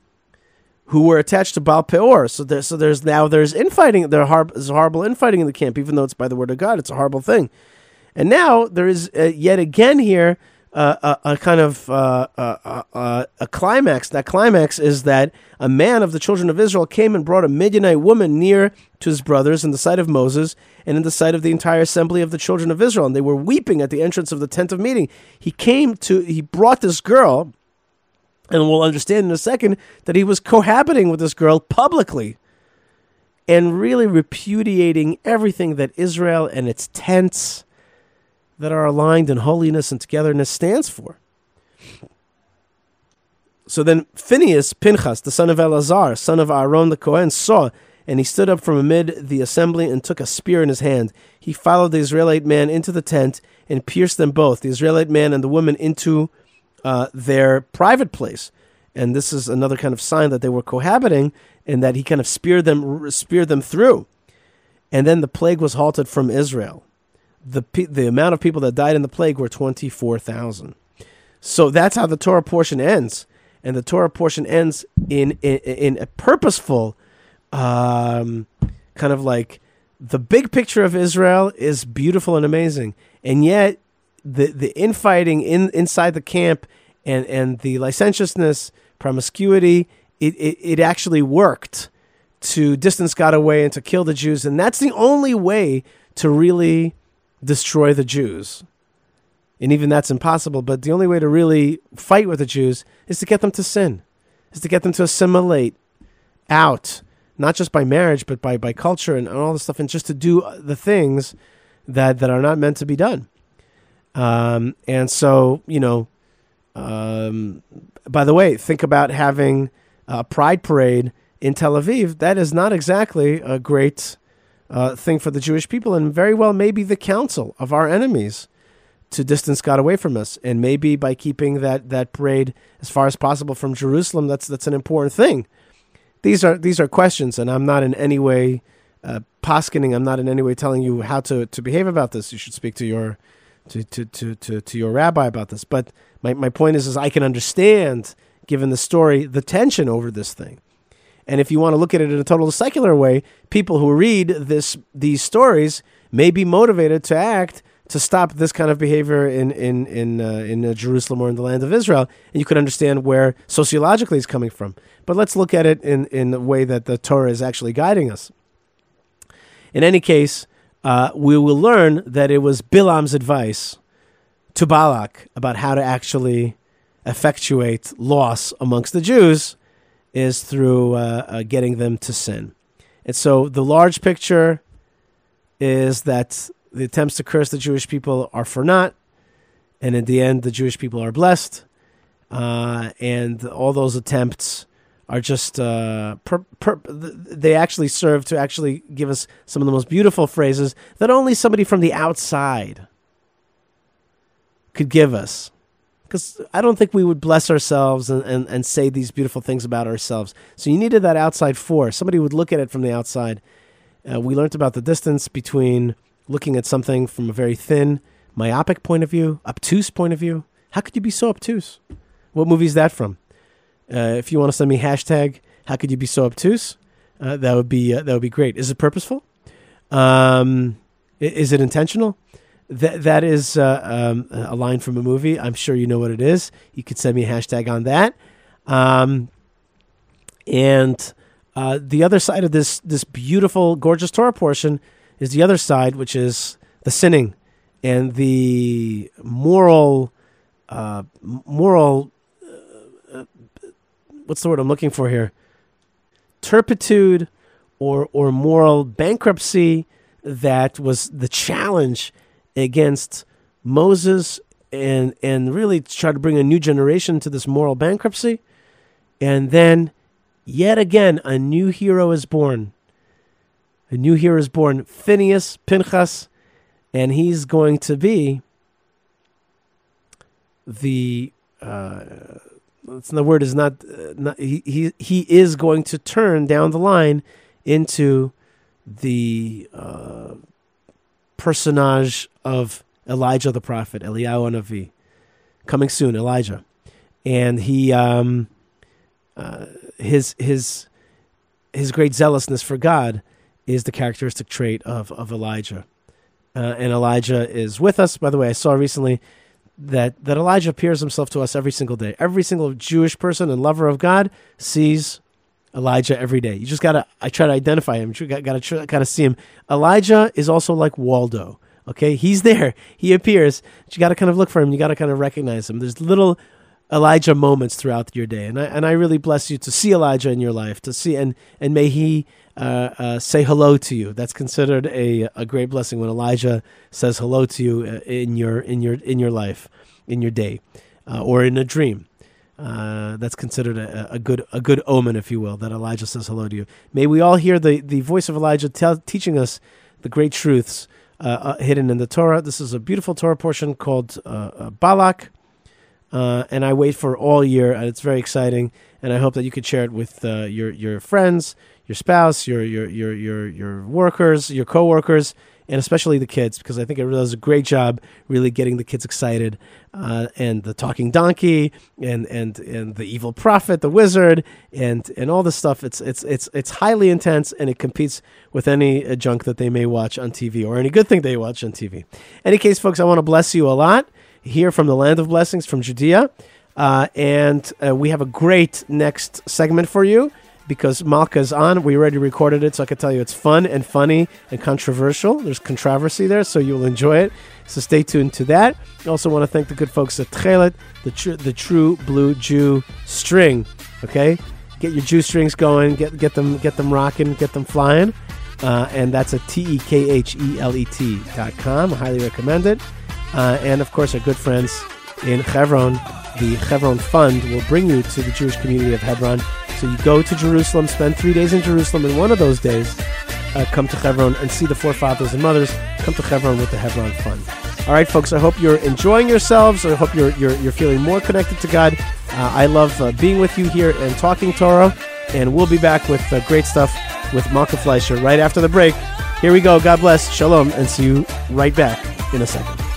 who were attached to Baal Peor. So, there, so there's now there's infighting. There's horrible infighting in the camp, even though it's by the word of God. It's a horrible thing. And now there is uh, yet again here uh, a, a, kind of uh, a, a, climax. That climax is that a man of the children of Israel came and brought a Midianite woman near to his brothers in the sight of Moses and in the sight of the entire assembly of the children of Israel. And they were weeping at the entrance of the tent of meeting. He came to, he brought this girl, and we'll understand in a second that he was cohabiting with this girl publicly and really repudiating everything that Israel and its tents that are aligned in holiness and togetherness stands for. So then Phineas, Pinchas, the son of Eleazar, son of Aaron the Kohen, saw, and he stood up from amid the assembly and took a spear in his hand. He followed the Israelite man into the tent and pierced them both, the Israelite man and the woman, into uh, their private place. And this is another kind of sign that they were cohabiting and that he kind of speared them, speared them through. And then the plague was halted from Israel the the amount of people that died in the plague were 24,000. So that's how the Torah portion ends. And the Torah portion ends in in, in a purposeful um, kind of like the big picture of Israel is beautiful and amazing. And yet the the infighting in inside the camp and and the licentiousness, promiscuity, it, it, it actually worked to distance God away and to kill the Jews. And that's the only way to really destroy the Jews. And even that's impossible, but the only way to really fight with the Jews is to get them to sin, is to get them to assimilate out, not just by marriage, but by, by culture and, and all this stuff, and just to do the things that, that are not meant to be done. Um, and so, you know, um, by the way, think about having a pride parade in Tel Aviv. That is not exactly a great uh, thing for the Jewish people, and very well maybe the counsel of our enemies to distance God away from us. And maybe by keeping that, that parade as far as possible from Jerusalem, that's that's an important thing. These are these are questions, and I'm not in any way uh. I'm not in any way telling you how to, to behave about this. You should speak to your to, to, to, to, to your rabbi about this. But my, my point is is I can understand, given the story, the tension over this thing. And if you want to look at it in a total secular way, people who read this these stories may be motivated to act to stop this kind of behavior in in in uh, in uh, Jerusalem or in the land of Israel, and you could understand where sociologically it's coming from. But let's look at it in in the way that the Torah is actually guiding us. In any case, uh, we will learn that it was Bilam's advice to Balak about how to actually effectuate loss amongst the Jews is through uh, uh, getting them to sin. And so the large picture is that the attempts to curse the Jewish people are for naught, and in the end, the Jewish people are blessed. Uh, and all those attempts are just uh, per, per, they actually serve to actually give us some of the most beautiful phrases that only somebody from the outside could give us because I don't think we would bless ourselves and, and, and say these beautiful things about ourselves. So you needed that outside force. Somebody would look at it from the outside. Uh, we learned about the distance between looking at something from a very thin, myopic point of view, obtuse point of view. How could you be so obtuse? What movie is that from? Uh, if you want to send me hashtag, how could you be so obtuse? Uh, that would be uh, that would be great. Is it purposeful? Um, is it intentional? That that is uh, um, a line from a movie. I'm sure you know what it is. You could send me a hashtag on that. Um, and uh, the other side of this this beautiful, gorgeous Torah portion is the other side, which is the sinning and the moral uh, moral what's the word I'm looking for here? Turpitude or or moral bankruptcy that was the challenge against Moses and and really try to bring a new generation to this moral bankruptcy. And then yet again a new hero is born. A new hero is born, Phineas Pinchas, and he's going to be the uh, the word is not, uh, not he, he he is going to turn down the line into the uh, personage of Elijah the prophet, Eliyahu Navi, coming soon, Elijah, and he um, uh, his his his great zealousness for God is the characteristic trait of of Elijah, uh, and Elijah is with us. By the way, I saw recently that that Elijah appears himself to us every single day. Every single Jewish person and lover of God sees Elijah every day. You just gotta. I try to identify him. You got, gotta try, gotta see him. Elijah is also like Waldo. Okay, he's there. He appears. But you got to kind of look for him. You got to kind of recognize him. There's little Elijah moments throughout your day, and I and I really bless you to see Elijah in your life. To see and and may he say hello to you. That's considered a, a great blessing when Elijah says hello to you uh, in your in your in your life, in your day, uh, or in a dream. Uh, that's considered a, a, good a good omen, if you will, that Elijah says hello to you. May we all hear the, the voice of Elijah tell, teaching us the great truths uh, hidden in the Torah. This is a beautiful Torah portion called Balak, and I wait for all year, and it's very exciting. And I hope that you could share it with your your friends, your spouse, your your your your your workers, your coworkers, and especially the kids, because I think it does a great job really getting the kids excited. Uh, and the talking donkey, and and and the evil prophet, the wizard, and and all this stuff. It's it's it's it's highly intense, and it competes with any uh, junk that they may watch on TV or any good thing they watch on TV. Any case, folks, I want to bless you a lot here from the land of blessings from Judea. Uh, and uh, we have a great next segment for you because Malka's on. We already recorded it, so I can tell you it's fun and funny and controversial. There's controversy there, so you'll enjoy it. So stay tuned to that. I also want to thank the good folks at Tekhelet, the, tr- the true blue Jew string. Okay, get your Jew strings going, get get them get them rocking, get them flying. Uh, and that's at T E K H E L E T dot com. I highly recommend it. Uh, and of course, our good friends in Hebron, the Hebron Fund will bring you to the Jewish community of Hebron so you go to Jerusalem, spend three days in Jerusalem, and one of those days, uh, come to Hebron and see the forefathers and mothers. Come to Hebron with the Hebron Fund. All right, folks. I hope you're enjoying yourselves. I hope you're you're, you're feeling more connected to God. Uh, I love uh, being with you here and talking Torah, and we'll be back with uh, great stuff with Malka Fleisher right after the break. Here we go. God bless. Shalom, and see you right back in a second.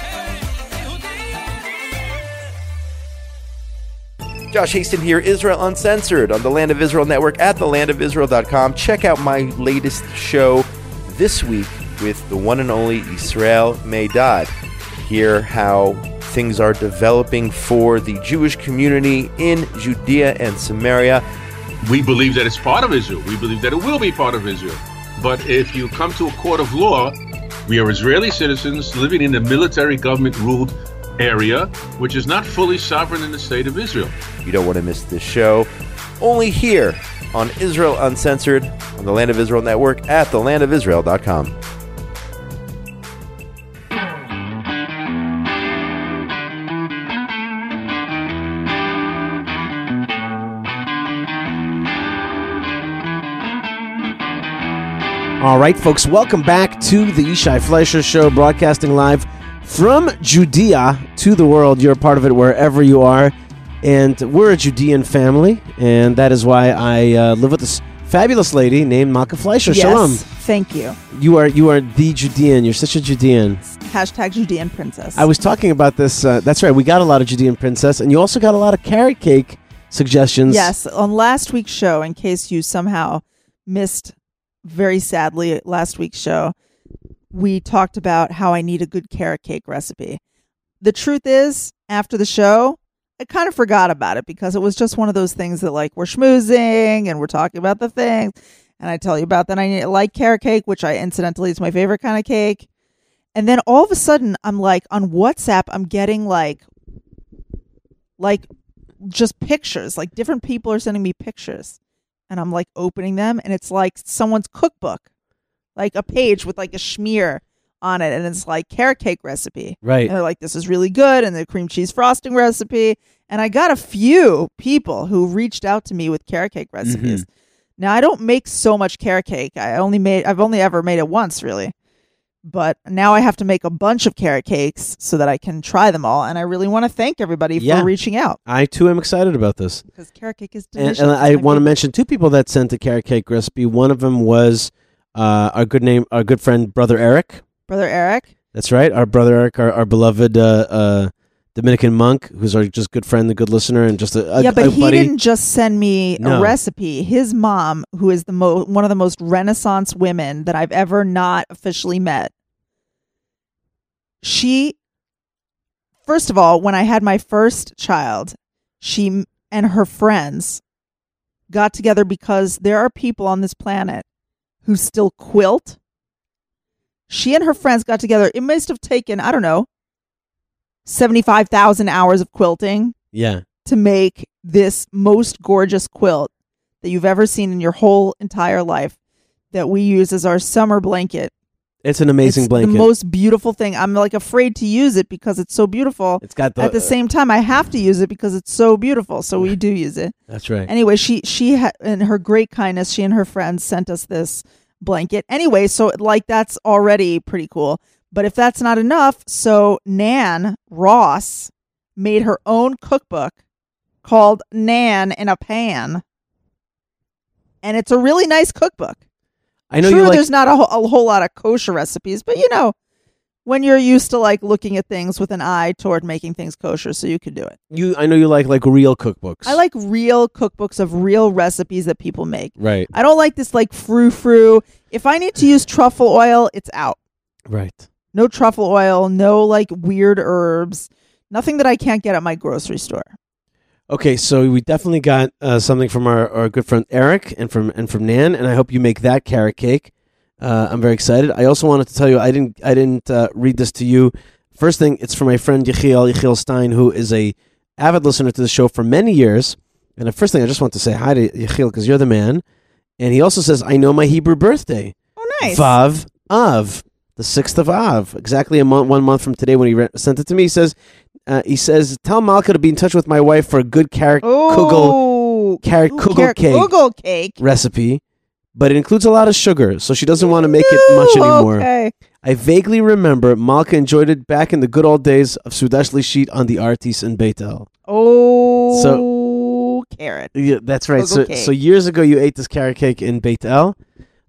Josh Hasten here, Israel Uncensored on the Land of Israel Network at thelandofisrael.com. Check out my latest show this week with the one and only Israel Meidad. Hear how things are developing for the Jewish community in Judea and Samaria. We believe that it's part of Israel. We believe that it will be part of Israel. But if you come to a court of law, we are Israeli citizens living in a military government ruled area, which is not fully sovereign in the state of Israel. You don't want to miss this show. Only here on Israel Uncensored on the Land of Israel Network at thelandofisrael.com. All right, folks, welcome back to the Yishai Fleisher Show, broadcasting live from Judea to the world. You're a part of it wherever you are. And we're a Judean family, and that is why I uh, live with this fabulous lady named Malka Fleisher. Yes, Shalom. thank you. You are you are the Judean. You're such a Judean. Hashtag Judean princess. I was talking about this. Uh, that's right. We got a lot of Judean princess, and you also got a lot of carrot cake suggestions. yes on last week's show. In case you somehow missed, very sadly, last week's show, we talked about how I need a good carrot cake recipe. The truth is, after the show, I kind of forgot about it because it was just one of those things that like we're schmoozing and we're talking about the things, and I tell you about that I need, like carrot cake, which I incidentally is my favorite kind of cake. And then all of a sudden, I'm like on WhatsApp, I'm getting like, like, just pictures. Like different people are sending me pictures, and I'm like opening them, and it's like someone's cookbook, like a page with like a schmear on it, and it's like carrot cake recipe. Right. And they're like, this is really good, and the cream cheese frosting recipe. And I got a few people who reached out to me with carrot cake mm-hmm. recipes. Now I don't make so much carrot cake. I only made I've only ever made it once really. But now I have to make a bunch of carrot cakes so that I can try them all. And I really want to thank everybody Yeah. for reaching out I too am excited about this. because carrot cake is delicious. and It's I my want to mention two people that sent a carrot cake recipe. One of them was uh, our good name, our good friend, brother Eric. brother Eric. That's right, our brother Eric, our, our beloved uh, uh, Dominican monk, who's our just good friend, the good listener, and just a, a yeah, but a he buddy. didn't just send me No. a recipe. His mom, who is the mo- one of the most renaissance women that I've ever not officially met, she, first of all, when I had my first child, she and her friends got together because there are people on this planet who still quilt. She and her friends got together. It must have taken, I don't know, 75,000 hours of quilting Yeah, to make this most gorgeous quilt that you've ever seen in your whole entire life that we use as our summer blanket. It's an amazing it's blanket. The most beautiful thing. I'm like afraid to use it because it's so beautiful. it's got the, At the uh, same time, I have to use it because it's so beautiful. So we do use it. That's right. Anyway, she she ha- in her great kindness, she and her friends sent us this blanket. Anyway, so like that's already pretty cool. But if that's not enough, so Nan Ross made her own cookbook called Nan in a Pan. And it's a really nice cookbook. I know True, like. there's not a, whole- a whole lot of kosher recipes, but you know, when you're used to like looking at things with an eye toward making things kosher, so you can do it. You, I know you like like real cookbooks. I like real cookbooks of real recipes that people make. Right, I don't like this like frou frou. If I need to use truffle oil, it's out. right. No truffle oil, no like weird herbs, nothing that I can't get at my grocery store. Okay, so we definitely got uh, something from our, our good friend Eric and from and from Nan, and I hope you make that carrot cake. Uh, I'm very excited. I also wanted to tell you I didn't I didn't uh, read this to you. First thing, it's from my friend Yechiel Yechiel Stein, who is a avid listener to the show for many years. And the first thing I just want to say hi to Yechiel because you're the man. And he also says I know my Hebrew birthday. Oh, nice. Vav Av, the sixth of Av, exactly a month, one month from today when he re- sent it to me. He says, uh, he says, tell Malka to be in touch with my wife for a good carrot kugel carrot kugel cake Kugel cake. recipe, but it includes a lot of sugar, so she doesn't want to make it much anymore. Okay. I vaguely remember Malka enjoyed it back in the good old days of Sudash Lishit on the Artis in Beit El. Oh, so carrot. Yeah, that's right. Kugel So, cake. so years ago, you ate this carrot cake in Beit El,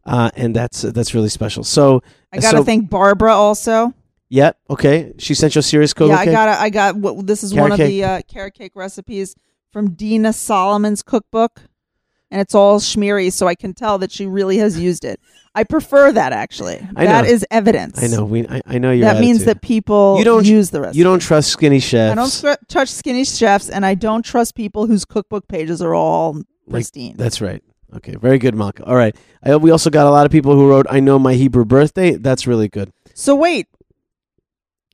uh, and that's that's really special. So, I gotta so, thank Barbara also. Yeah, okay. She sent you a serious kugel yeah, I got I got this is Carrot one of cake. the uh, carrot cake recipes from Dina Solomon's cookbook, and it's all schmeary, so I can tell that she really has used it. I prefer that actually. I That know. is evidence. I know. We. I, I know your that means that people You don't- use the recipe. you don't trust skinny chefs. I don't tr- touch skinny chefs, and I don't trust people whose cookbook pages are all pristine. That's right. Okay, very good, Malka. All right. I, we also got a lot of people who wrote, "I know my Hebrew birthday." That's really good. So wait,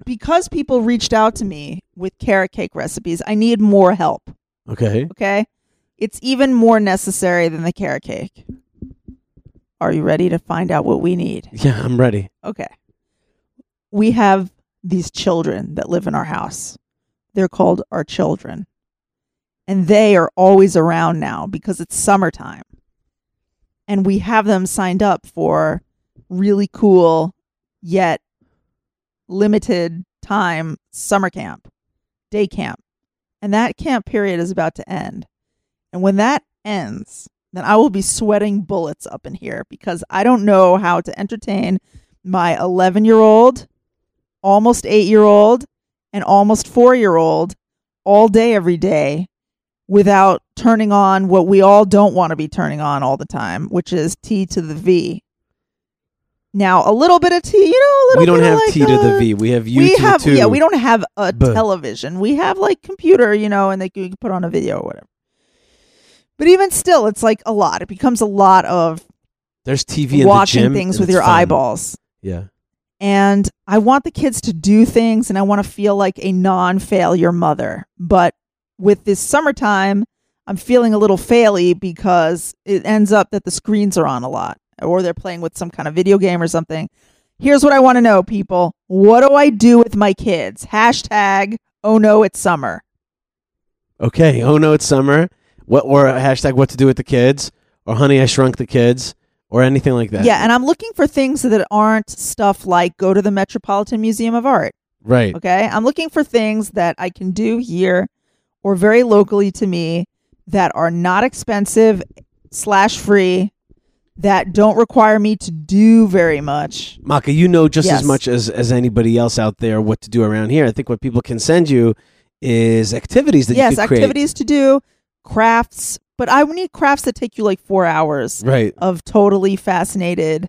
because people reached out to me with carrot cake recipes, I need more help. Okay. Okay, it's even more necessary than the carrot cake. Are you ready to find out what we need? Yeah, I'm ready. Okay. We have these children that live in our house. They're called our children. And they are always around now because it's summertime. And we have them signed up for really cool yet limited time summer camp, day camp. And that camp period is about to end. And when that ends, then I will be sweating bullets up in here because I don't know how to entertain my 11 year old, almost eight year old, and almost four year old all day, every day without turning on what we all don't want to be turning on all the time, which is T to the V. Now, a little bit of T, you know, a little We don't bit of have like T to the uh, V. We have U we to have the two. yeah we don't have a television we have like computer you know and they can, can put on a video or whatever but even still it's like a lot it becomes a lot of There's TV in watching the gym. things with your fun. eyeballs Yeah. and i want the kids to do things and i want to feel like a non-failure mother but with this summertime i'm feeling a little faily because it ends up that the screens are on a lot or they're playing with some kind of video game or something here's what i want to know people what do i do with my kids hashtag oh no it's summer Okay. Oh no, it's summer. What or hashtag what to do with the kids or honey I shrunk the kids or anything like that. yeah and i'm looking for things that aren't stuff like go to the metropolitan museum of art Right. Okay. I'm looking for things that I can do here or very locally to me that are not expensive slash free that don't require me to do very much. Malka, you know just Yes. as much as, as anybody else out there what to do around here. I think what people can send you is activities that yes, you could create. activities to do, crafts, but I need crafts that take you like four hours Right. of totally fascinated.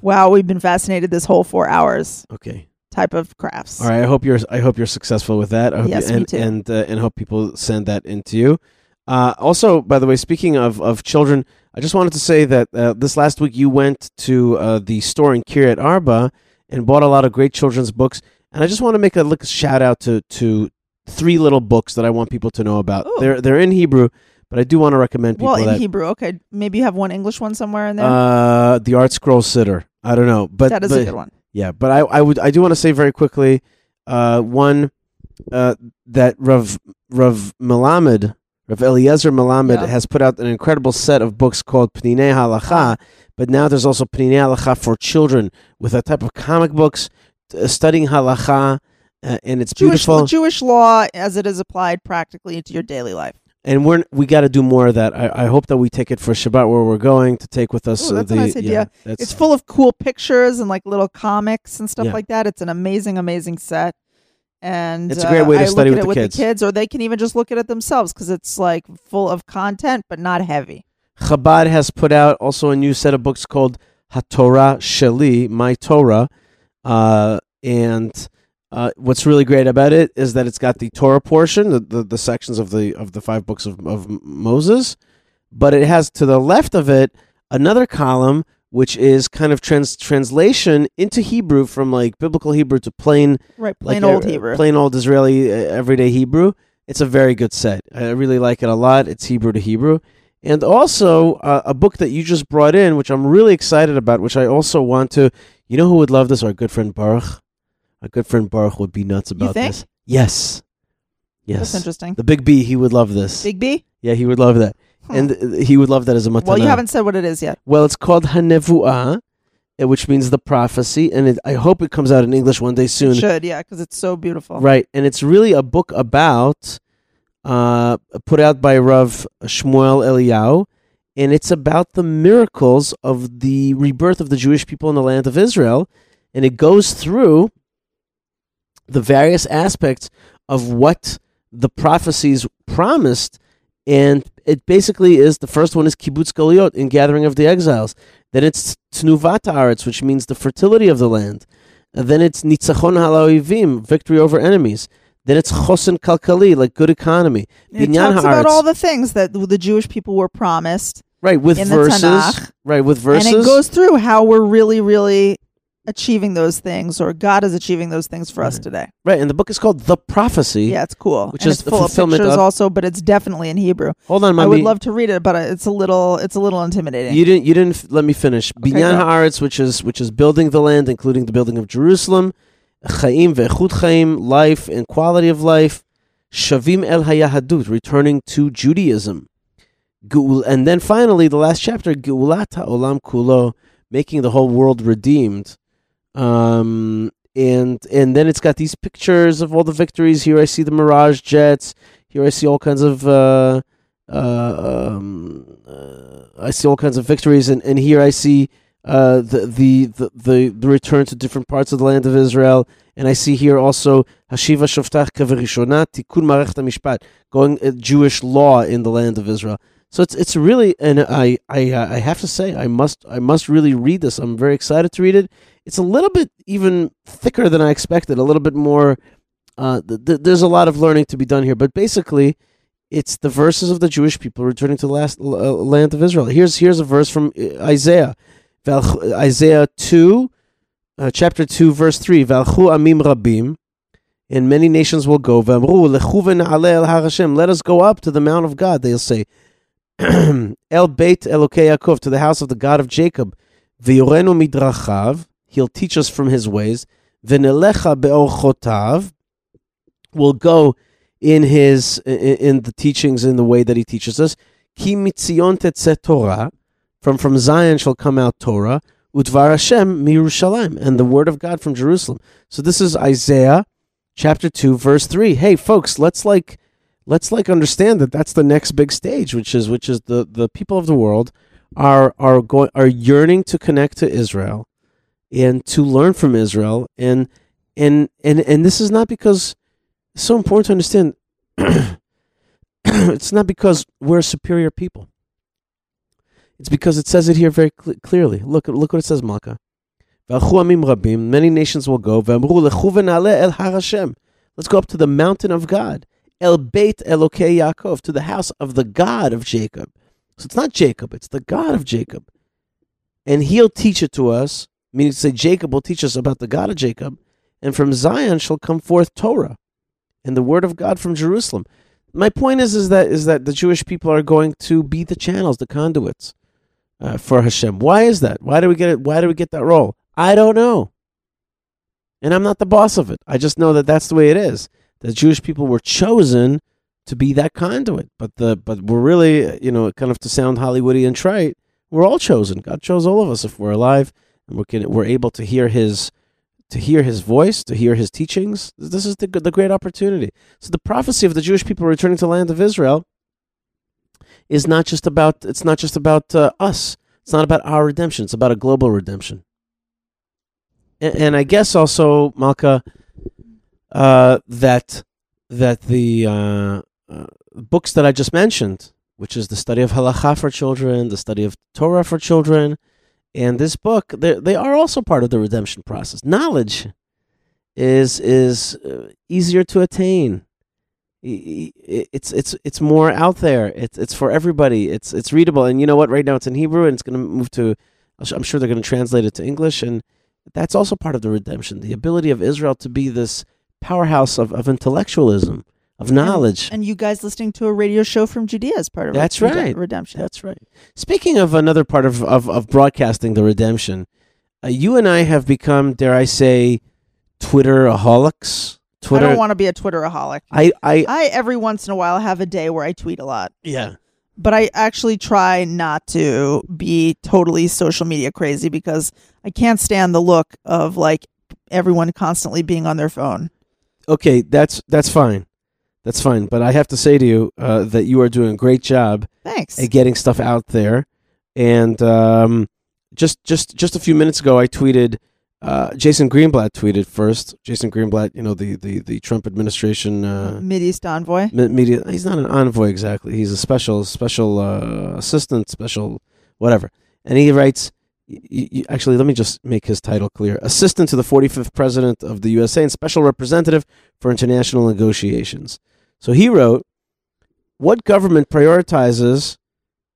Wow, we've been fascinated this whole four hours Okay. type of crafts. All right. I hope you're I hope you're successful with that. I hope Yes, you, me and too. and uh, and hope people send that into you. Uh, also, by the way, speaking of, of children, I just wanted to say that uh, this last week you went to uh, the store in Kiryat Arba and bought a lot of great children's books. And I just want to make a look shout out to to three little books that I want people to know about. Ooh. They're they're in Hebrew, but I do want to recommend people well, in that Hebrew. Okay. Maybe you have one English one somewhere in there. uh, the ArtScroll Siddur. I don't know, but that is but, a good one. yeah, but I, I would I do want to say very quickly, uh, one uh, that Rav Rav Melamed, Rav Eliezer Melamed Yeah. has put out an incredible set of books called Pninei Halacha. But now there's also Pninei Halacha for children with a type of comic books uh, studying halacha, uh, and it's Jewish beautiful. Jewish law as it is applied practically into your daily life. and we're we got to do more of that. I, I hope that we take it for Shabbat where we're going to take with us. Ooh, uh, that's a nice idea. Yeah, that's, It's full of cool pictures and like little comics and stuff Yeah. like that. It's an amazing, amazing set. And It's a great way to uh, study with the it kids. with the kids, or they can even just look at it themselves because it's like full of content but not heavy. Chabad has put out also a new set of books called HaTorah Sheli, My Torah. Uh, and uh, what's really great about it is that it's got the Torah portion, the, the, the sections of the of the five books of, of Moses, but it has to the left of it another column which is kind of trans- translation into Hebrew from like biblical Hebrew to plain Right, plain like, old uh, Hebrew. plain old Israeli uh, everyday Hebrew. It's a very good set. I really like it a lot. It's Hebrew to Hebrew. And also uh, a book that you just brought in, which I'm really excited about, which I also want to. You know who would love this? Our good friend Baruch. Our good friend Baruch would be nuts about this. Yes. Yes. That's interesting. The Big B, he would love this. Big B. yeah, he would love that. Huh. And he would love that as a matana. well, you haven't said what it is yet. Well, it's called Hanevuah, uh, which means the prophecy, and it, I hope it comes out in English one day soon. It should, yeah, because it's so beautiful. Right, and it's really a book about, uh, put out by Rav Shmuel Eliyahu, and it's about the miracles of the rebirth of the Jewish people in the land of Israel, and it goes through the various aspects of what the prophecies promised, and it basically is the first one is kibbutz goliot in gathering of the exiles. Then it's tnuvat haaretz, which means the fertility of the land. And then it's nitzachon halaoivim, victory over enemies. Then it's chosen kalkali, like good economy. It Binyan talks about all the things that the Jewish people were promised, right with in verses, right with verses. and it goes through how we're really, really achieving those things, or God is achieving those things for us today. right, and the book is called The Prophecy. Yeah, it's cool. Which and is it's the full of fulfillment pictures of- also, but it's definitely in Hebrew. Hold on, I mommy. would love to read it, but it's a little, it's a little intimidating. You didn't. You didn't f- let me finish. Binyan go. haaretz, which is which is building the land, including the building of Jerusalem. Chaim ve'echut chaim, life and quality of life. Shavim el hayahadut, returning to Judaism. Geul, and then finally, the last chapter, Geulat Olam kulo, making the whole world redeemed. Um, and and then it's got these pictures of all the victories. Here I see the Mirage jets. Here I see all kinds of uh, uh, um, uh, I see all kinds of victories, and, and here I see uh, the, the the the the return to different parts of the land of Israel, and I see here also Hashiva Shoftach Kaverishonat Tikkun Marech Mishpat, going uh, Jewish law in the land of Israel. So it's it's really, and I I uh, I have to say I must I must really read this. I'm very excited to read it. It's a little bit even thicker than I expected. A little bit more. Uh, th- th- there's a lot of learning to be done here, but basically, it's the verses of the Jewish people returning to the last uh, land of Israel. Here's here's a verse from uh, Isaiah, Isaiah two, uh, chapter two, verse three. Valchu amim rabim, and many nations will go. V'amru. Let us go up to the mount of God. They'll say, [CLEARS THROAT] El Beit Elokei Yaakov, to the house of the God of Jacob. V'yorenu midrachav. He'll teach us from his ways. V'nelecha be'orchotav. We'll go in his in, the teachings in the way that he teaches us. Ki mitzion Torah. From from Zion shall come out Torah. Utvar Hashem mirushalayim, and the word of God from Jerusalem. So this is Isaiah chapter two, verse three. Hey, folks, let's like let's like understand that that's the next big stage, which is which is the the people of the world are are going are yearning to connect to Israel and to learn from Israel and and and and this is not because it's so important to understand [CLEARS THROAT] it's not because we're a superior people. It's because it says it here very cl- clearly. Look look what it says, Malka. Many nations will go. Let's go up to the mountain of God. El Beit Elokei Yaakov, to the house of the God of Jacob. So it's not Jacob, it's the God of Jacob. And he'll teach it to us meaning to say Jacob will teach us about the God of Jacob, and from Zion shall come forth Torah, and the word of God from Jerusalem. My point is, is that is that the Jewish people are going to be the channels, the conduits uh, for Hashem. Why is that? Why do we get it? Why do we get that role? I don't know, and I'm not the boss of it. I just know that that's the way it is. The Jewish people were chosen to be that conduit, but the but we're really, you know, kind of to sound Hollywoody and trite. We're all chosen. God chose all of us if we're alive we're, can, we're able to hear his to hear his voice, to hear his teachings. This is the the great opportunity. So the prophecy of the Jewish people returning to the land of Israel is not just about it's not just about uh, us. It's not about our redemption. It's about a global redemption. And, and I guess also Malka uh, that that the uh, uh, books that I just mentioned, which is the study of halacha for children, the study of Torah for children, and this book they, are also part of the redemption process. Knowledge is is uh, easier to attain. It's it's it's more out there. It's it's for everybody. It's it's readable. And you know what? Right now it's in hebrew and it's going to move to i'm sure they're going to translate it to english. And that's also part of the redemption the ability of israel to be this powerhouse of, of intellectualism of knowledge. And, and, you guys listening to a radio show from Judea as part of That's right. redemption. That's right. Speaking of another part of, of, of broadcasting the redemption, uh, you and I have become, dare I say, Twitteraholics. Twitter. I don't want to be a Twitteraholic. I, I, I every once in a while have a day where I tweet a lot. Yeah. But I actually try not to be totally social media crazy because I can't stand the look of like everyone constantly being on their phone. Okay, that's that's fine. That's fine, but I have to say to you uh, that you are doing a great job. Thanks. At getting stuff out there, and um, just just just a few minutes ago, I tweeted. Uh, Jason Greenblatt tweeted first. Jason Greenblatt, you know the the, the Trump administration uh, Mideast envoy. media. He's not an envoy exactly. He's a special special uh, assistant, special whatever. And he writes. Y- y- actually, let me just make his title clear: Assistant to the 45th President of the USA and Special Representative for International Negotiations. So he wrote, What government prioritizes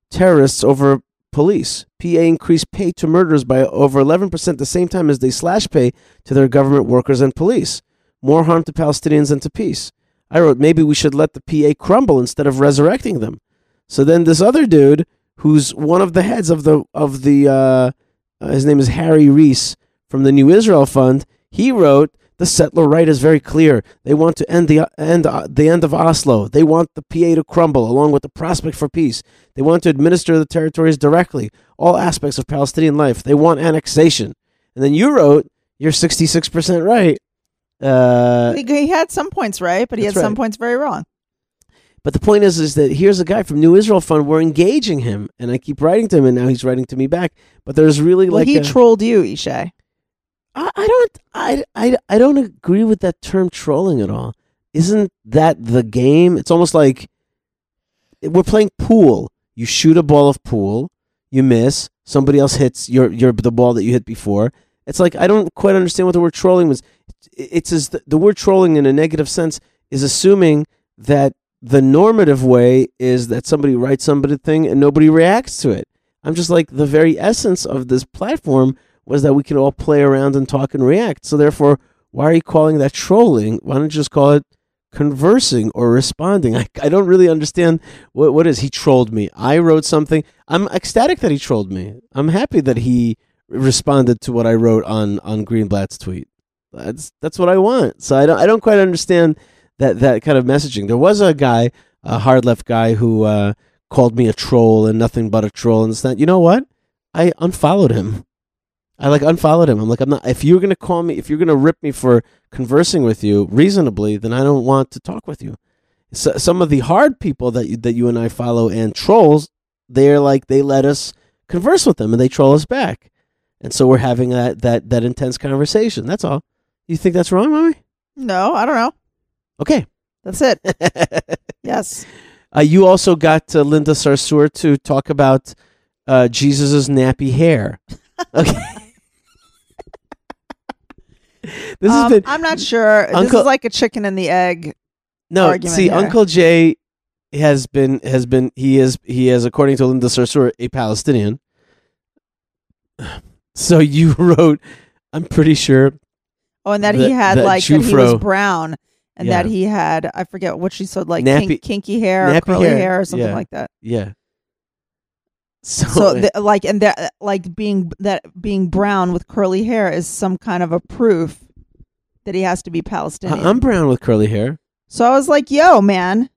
terrorists over police? PA increased pay to murderers by over 11% at the same time as they slash pay to their government workers and police. More harm to Palestinians than to peace. I wrote, maybe we should let the PA crumble instead of resurrecting them. So then this other dude, who's one of the heads of the of the uh, his name is Harry Reese from the New Israel Fund, he wrote The settler right is very clear. They want to end the end uh, the end of Oslo. They want the PA to crumble, along with the prospect for peace. They want to administer the territories directly, all aspects of Palestinian life. They want annexation. And then you wrote, "You're 66 percent right." Uh, he, he had some points right, but he had some points very wrong. But the point is, is that here's a guy from New Israel Fund. We're engaging him, and I keep writing to him, and now he's writing to me back. But there's really Well, like he a- trolled you, Yishai. I, I don't I, I, I don't agree with that term trolling at all. Isn't that the game? It's almost like we're playing pool. You shoot a ball of pool, you miss, somebody else hits your your the ball that you hit before. It's like I don't quite understand what the word trolling was. It's as the, the word trolling in a negative sense is assuming that the normative way is that somebody writes somebody thing and nobody reacts to it. I'm just like the very essence of this platform was that we could all play around and talk and react. So therefore, why are you calling that trolling? Why don't you just call it conversing or responding? I, I don't really understand what what is he trolled me. I wrote something. I'm ecstatic that he trolled me. I'm happy that he responded to what I wrote on on Greenblatt's tweet. That's that's what I want. So I don't I don't quite understand that that kind of messaging. There was a guy, a hard left guy, who uh, called me a troll and nothing but a troll and not. You know what? I unfollowed him. I like unfollowed him. I'm like, I'm not. If you're gonna call me, if you're gonna rip me for conversing with you reasonably, then I don't want to talk with you. So, some of the hard people that you, that you and I follow and trolls, they're like they let us converse with them and they troll us back, and so we're having that that that intense conversation. That's all. You think that's wrong, mommy? No, I don't know. Okay. That's it. [LAUGHS] Yes. Uh, you also got uh, Linda Sarsour to talk about uh, Jesus's nappy hair. [LAUGHS] Okay. [LAUGHS] this has Um, been I'm not sure. this is like a chicken and the egg. no. See, here. Uncle Jay has been has been he is he is according to Linda Sarsour a Palestinian. [SIGHS] So you [LAUGHS] wrote, I'm pretty sure. Oh, and that The- he had that like that he was brown, and Yeah. that he had I forget what she said like Nappy- kink, kinky hair, or nappy curly hair, hair, or something yeah. like that. Yeah. So, So the, like and that like being that being brown with curly hair is some kind of a proof that he has to be Palestinian. I- I'm brown with curly hair. so I was like, "Yo, man,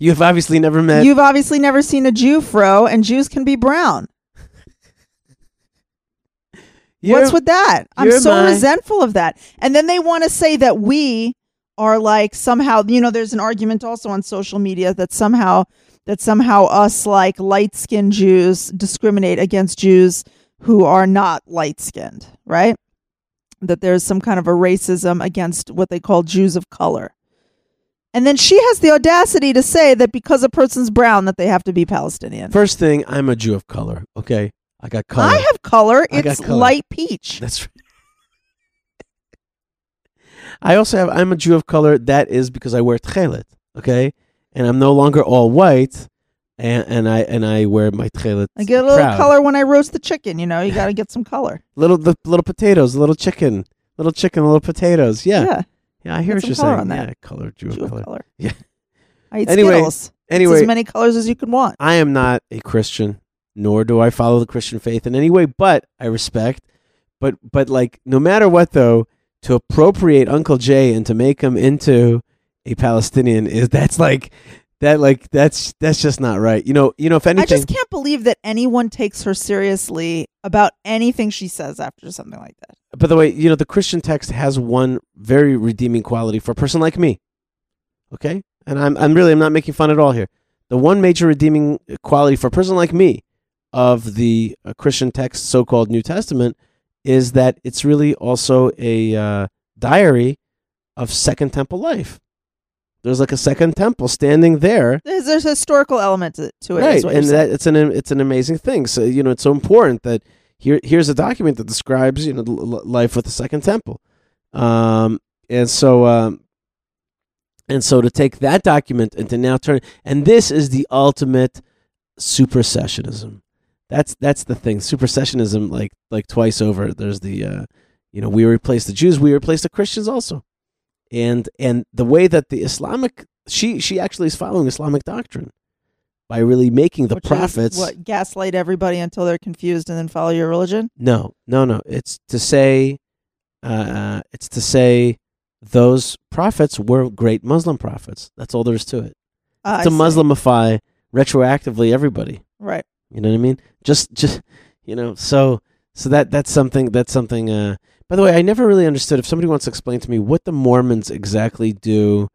You have obviously never met. you've obviously never seen a Jew fro, and Jews can be brown. [LAUGHS] What's with that? I'm so my- resentful of that. And then they want to say that we are like somehow, you know, there's an argument also on social media that somehow that somehow us like light-skinned Jews discriminate against Jews who are not light-skinned, right? That there's some kind of a racism against what they call Jews of color. And then she has the audacity to say that because a person's brown that they have to be Palestinian. First thing, I'm a Jew of color. Okay, I got color. I have color. I It's color. light peach. That's right. [LAUGHS] I also have. I'm a Jew of color. That is because I wear Tekhelet. Okay, and I'm no longer all white, and, and I and I wear my Tekhelet. I get a little proud. color when I roast the chicken. You know, you got to get some color. [LAUGHS] Little the little potatoes, little chicken, little chicken, little potatoes. Yeah, yeah. Yeah, I hear what you're saying. on that. Yeah, color, Jew, Jew color. color. [LAUGHS] Yeah. I eat Anyway, Skittles. It's Anyway, as many colors as you can want. I am not a Christian, nor do I follow the Christian faith in any way, but I respect. But but like no matter what though, to appropriate Uncle Jay and to make him into a Palestinian is that's like that like that's that's just not right. You know, you know if anything I just can't believe that anyone takes her seriously about anything she says after something like that. by the way, you know, the Christian text has one very redeeming quality for a person like me. Okay? And I'm I'm really I'm not making fun at all here. The one major redeeming quality for a person like me of the uh, Christian text, so-called New Testament, is that it's really also a uh, diary of Second Temple life. There's like a Second Temple standing there, There's, there's a historical element to, to it. right? And that it's an it's an amazing thing. So you know, it's so important that here here's a document that describes you know life with the Second Temple, um, and so um, and so to take that document and to now turn and this is the ultimate supersessionism. That's that's the thing. Supersessionism, like like twice over. There's the uh, you know we replace the Jews, we replace the Christians also, and and the way that the Islamic she she actually is following Islamic doctrine by really making the Which is prophets. what gaslight everybody until they're confused and then follow your religion. No, no, no. It's to say, uh, it's to say those prophets were great Muslim prophets. That's all there is to it. Uh, to. Muslimify retroactively everybody. Right. You know what I mean? Just, just you know. So, so that that's something. That's something. Uh, by the way, I never really understood. If somebody wants to explain to me what the Mormons exactly do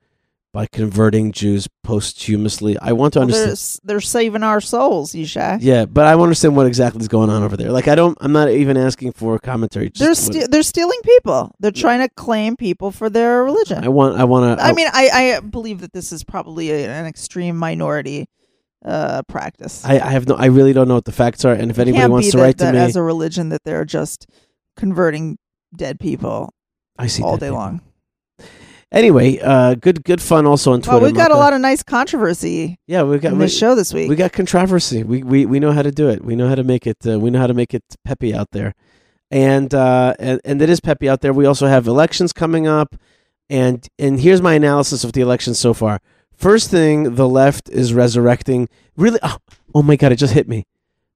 by converting Jews posthumously, I want to Well, understand. they're, they're saving our souls, Yishai. Yeah, but I want to understand what exactly is going on over there. Like, I don't. I'm not even asking for commentary. They're what- they're stealing people. They're trying to claim people for their religion. I want. I want to. I mean, I, I believe that this is probably a, an extreme minority uh, practice. I, I have no. I really don't know what the facts are, and if anybody wants to that, write to that me, as a religion that they're just converting dead people I see all day people. long. Anyway, uh, good good fun also on Twitter. Well, we've got a lot of nice controversy Yeah, we got in we, this show this week. we got controversy. We, we we know how to do it. We know how to make it. Uh, we know how to make it peppy out there, and uh, and and it is peppy out there. We also have elections coming up, and and here's my analysis of the elections so far. First thing, the left is resurrecting. Really, oh, oh my god, it just hit me.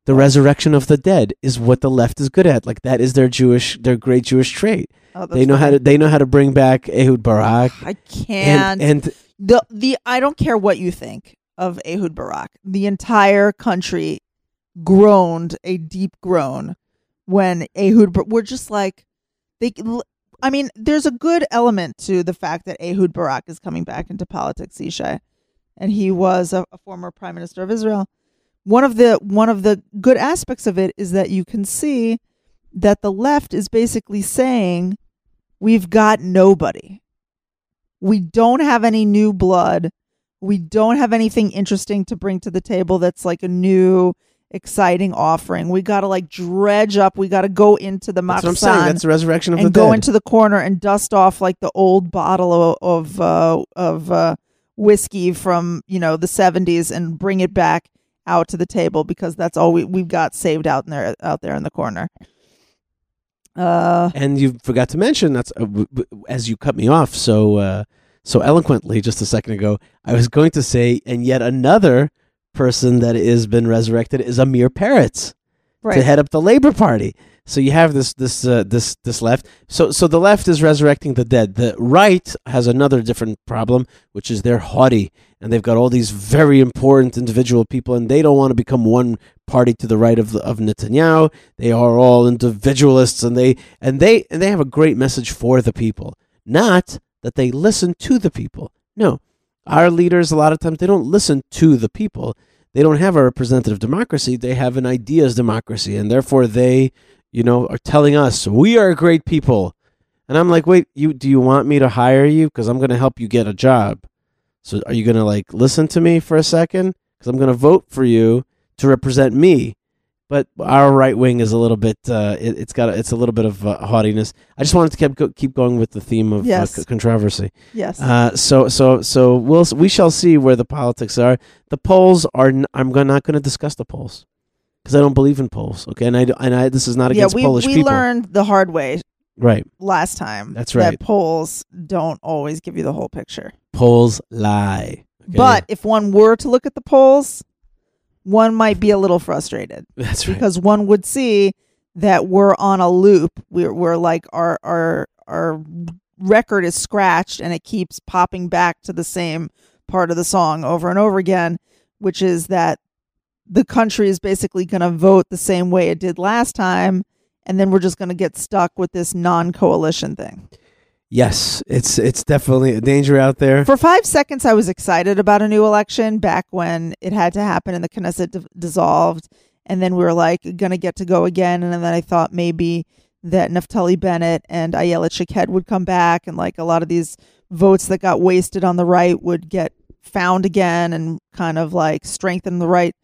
The resurrection of the dead is what the left is good at. Like that is their Jewish, their great Jewish trait. Oh, They know how to they know how to bring back Ehud Barak. I can't. And, and the the I don't care what you think of Ehud Barak. The entire country groaned a deep groan when Ehud. We're just like they. I mean, there's a good element to the fact that Ehud Barak is coming back into politics, Yishai, and he was a, a former prime minister of Israel. One of the one of the good aspects of it is that you can see that the left is basically saying we've got nobody. We don't have any new blood. We don't have anything interesting to bring to the table that's like a new, exciting offering. We got to like dredge up. We got to go into the that's what I'm saying. That's the resurrection of and the go dead. into the corner and dust off like the old bottle of of, uh, of uh, whiskey from you know the 70s and bring it back out to the table because that's all we, we've got saved out in there out there in the corner. Uh, and you forgot to mention that's uh, w- w- as you cut me off so uh, so eloquently just a second ago. I was going to say, and yet another person that has been resurrected is Amir Peretz right. to head up the Labor Party. So you have this this uh, this this left. So so the left is resurrecting the dead. The right has another different problem, which is they're haughty and they've got all these very important individual people, and they don't want to become one party to the right of of Netanyahu. They are all individualists, and they and they and they have a great message for the people. Not that they listen to the people. No, our leaders a lot of times they don't listen to the people they don't have a representative democracy they have an ideas democracy and therefore they you know are telling us we are great people and i'm like wait you do you want me to hire you because i'm going to help you get a job so are you going to like listen to me for a second because i'm going to vote for you to represent me but our right wing is a little bit uh, it, it's got a, it's a little bit of uh, haughtiness i just wanted to keep go, keep going with the theme of Yes. uh, c- controversy yes. uh, so so so we'll we shall see where the politics are. The polls are. N- I'm not going to discuss the polls because I don't believe in polls. Okay, and I and I this is not yeah, against we Polish we people. learned the hard way right, last time. That's That right. polls don't always give you the whole picture. polls lie. Okay? But if one were to look at the polls, one might be a little frustrated [LAUGHS] that's right. because one would see that we're on a loop. We're we're like our our our record is scratched and it keeps popping back to the same part of the song over and over again, which is that the country is basically going to vote the same way it did last time and then we're just going to get stuck with this non-coalition thing. Yes, it's it's definitely a danger out there. For five seconds, I was excited about a new election back when it had to happen and the Knesset d- dissolved. And then we were like, going to get to go again. And then I thought maybe that Naftali Bennett and Ayelet Shaked would come back and like a lot of these votes that got wasted on the right would get found again and kind of like strengthen the right.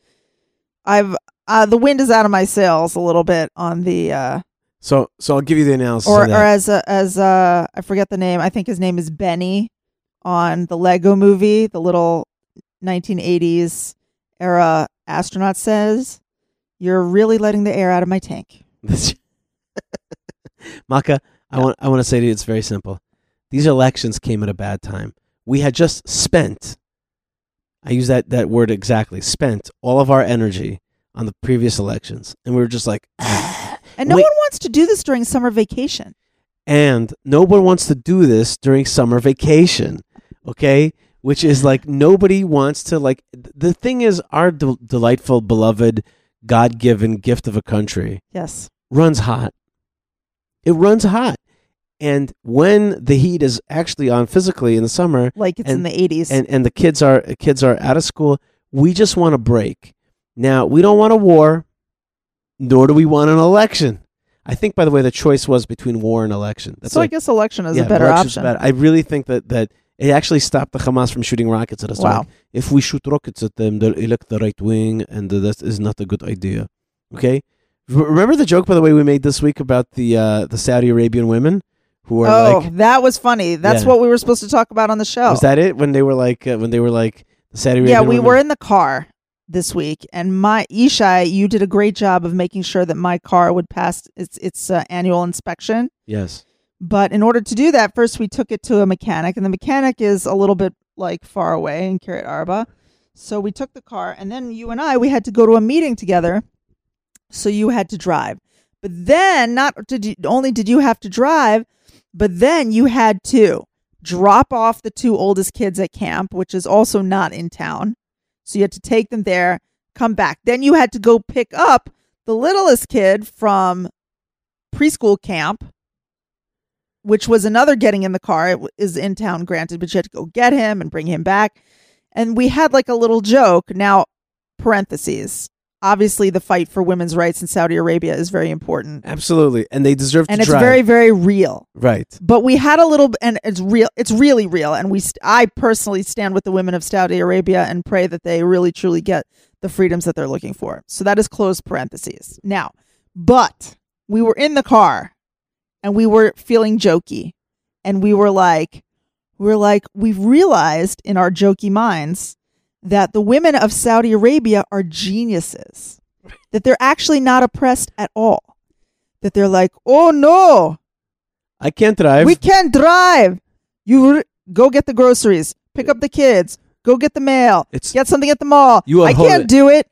I've, uh, the wind is out of my sails a little bit on the, uh, So so I'll give you the analysis. or or as uh, as uh I forget the name. I think his name is Benny on the Lego movie, the little 1980s era astronaut says, "You're really letting the air out of my tank." [LAUGHS] Malka, I want I want to say to you, it's very simple. These elections came at a bad time. We had just spent. I use that that word exactly. Spent all of our energy on the previous elections, and we were just like, ah. [SIGHS] And [SIGHS] no Wait. one wants to do this during summer vacation. and no one wants to do this during summer vacation. Okay, which is like nobody wants to like. The thing is, our del- delightful, beloved, God-given gift of a country Yes. runs hot. It runs hot. And when the heat is actually on physically in the summer Like it's in the 80s. and, and the kids are kids are out of school, we just want a break. Now, we don't want a war, nor do we want an election. I think by the way the choice was between war and election. That's so like, I guess election is yeah, a better option. better. I really think that that it actually stopped the Hamas from shooting rockets at us. Wow. Like, if we shoot rockets at them, they'll elect the right wing, and that is not a good idea. Okay. Remember the joke, by the way, we made this week about the uh, the Saudi Arabian women who were Oh, like, that was funny. That's Yeah. what we were supposed to talk about on the show. was that it? When they were like, uh, when they were like the Saudi Arabian yeah, we women? were in the car this week, and my Yishai, you did a great job of making sure that my car would pass its its uh, annual inspection. Yes. But in order to do that, first we took it to a mechanic, and the mechanic is a little bit like far away in Kiryat Arba. So we took the car, and then you and I we had to go to a meeting together. So you had to drive, but then not did you, only did you have to drive, but then you had to drop off the two oldest kids at camp, which is also not in town. So you had to take them there, come back. Then you had to go pick up the littlest kid from preschool camp which was another getting in the car. It w- in town, granted, but you had to go get him and bring him back. And we had like a little joke. Now, parentheses. Obviously, the fight for women's rights in Saudi Arabia is very important, Absolutely. And they deserve and to And it's very, very real. right. But we had a little, and it's real. It's really real. And we, st- I personally stand with the women of Saudi Arabia and pray that they really, truly get the freedoms that they're looking for. So that is closed parentheses. Now, but we were in the car, and we were feeling jokey, and we were like, we're like, we've realized in our jokey minds that the women of Saudi Arabia are geniuses, that they're actually not oppressed at all. That they're like, oh no, I can't drive. we can't drive. You r- go get the groceries, pick up the kids, go get the mail, It's- get something at the mall. You I can't holy- do it.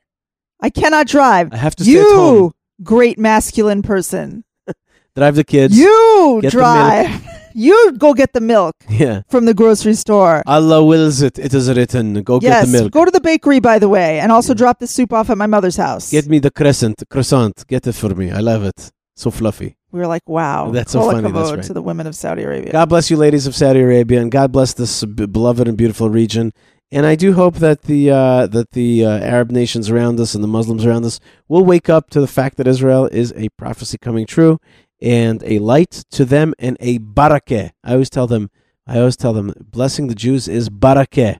I cannot drive. I have to you, great masculine person, [LAUGHS] drive the kids. you drive. [LAUGHS] you go get the milk [LAUGHS] yeah. from the grocery store. Allah wills it. It is written. Go yes, get the milk. go to the bakery, by the way, and also drop the soup off at my mother's house. Get me the crescent, croissant. Get it for me. I love it. So fluffy. we were like, wow, That's so funny, that's right. to the women of Saudi Arabia. God bless you, ladies of Saudi Arabia, and God bless this beloved and beautiful region. And I do hope that the uh, that the uh, Arab nations around us and the Muslims around us will wake up to the fact that Israel is a prophecy coming true and a light to them and a barakeh. I always tell them, I always tell them, blessing the Jews is barakeh.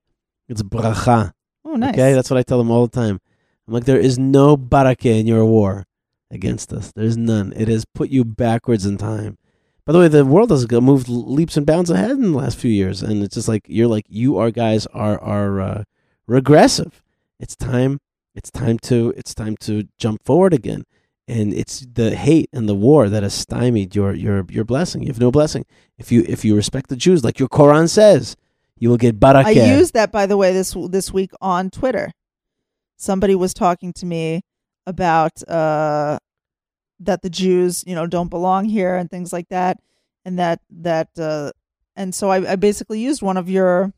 It's bracha. oh, nice. Okay, that's what I tell them all the time. I'm like, there is no barakeh in your war against us. There's none. It has put you backwards in time. By the way, the world has moved leaps and bounds ahead in the last few years, and it's just like you're like you are guys are are uh, regressive. It's time. It's time to it's time to jump forward again. And it's the hate and the war that has stymied your your your blessing. You have no blessing if you if you respect the Jews, like your Quran says. You will get barakeh. I used that, by the way, this this week on Twitter. Somebody was talking to me about uh, that the Jews, you know, don't belong here and things like that, and that that uh, and so I, I basically used one of your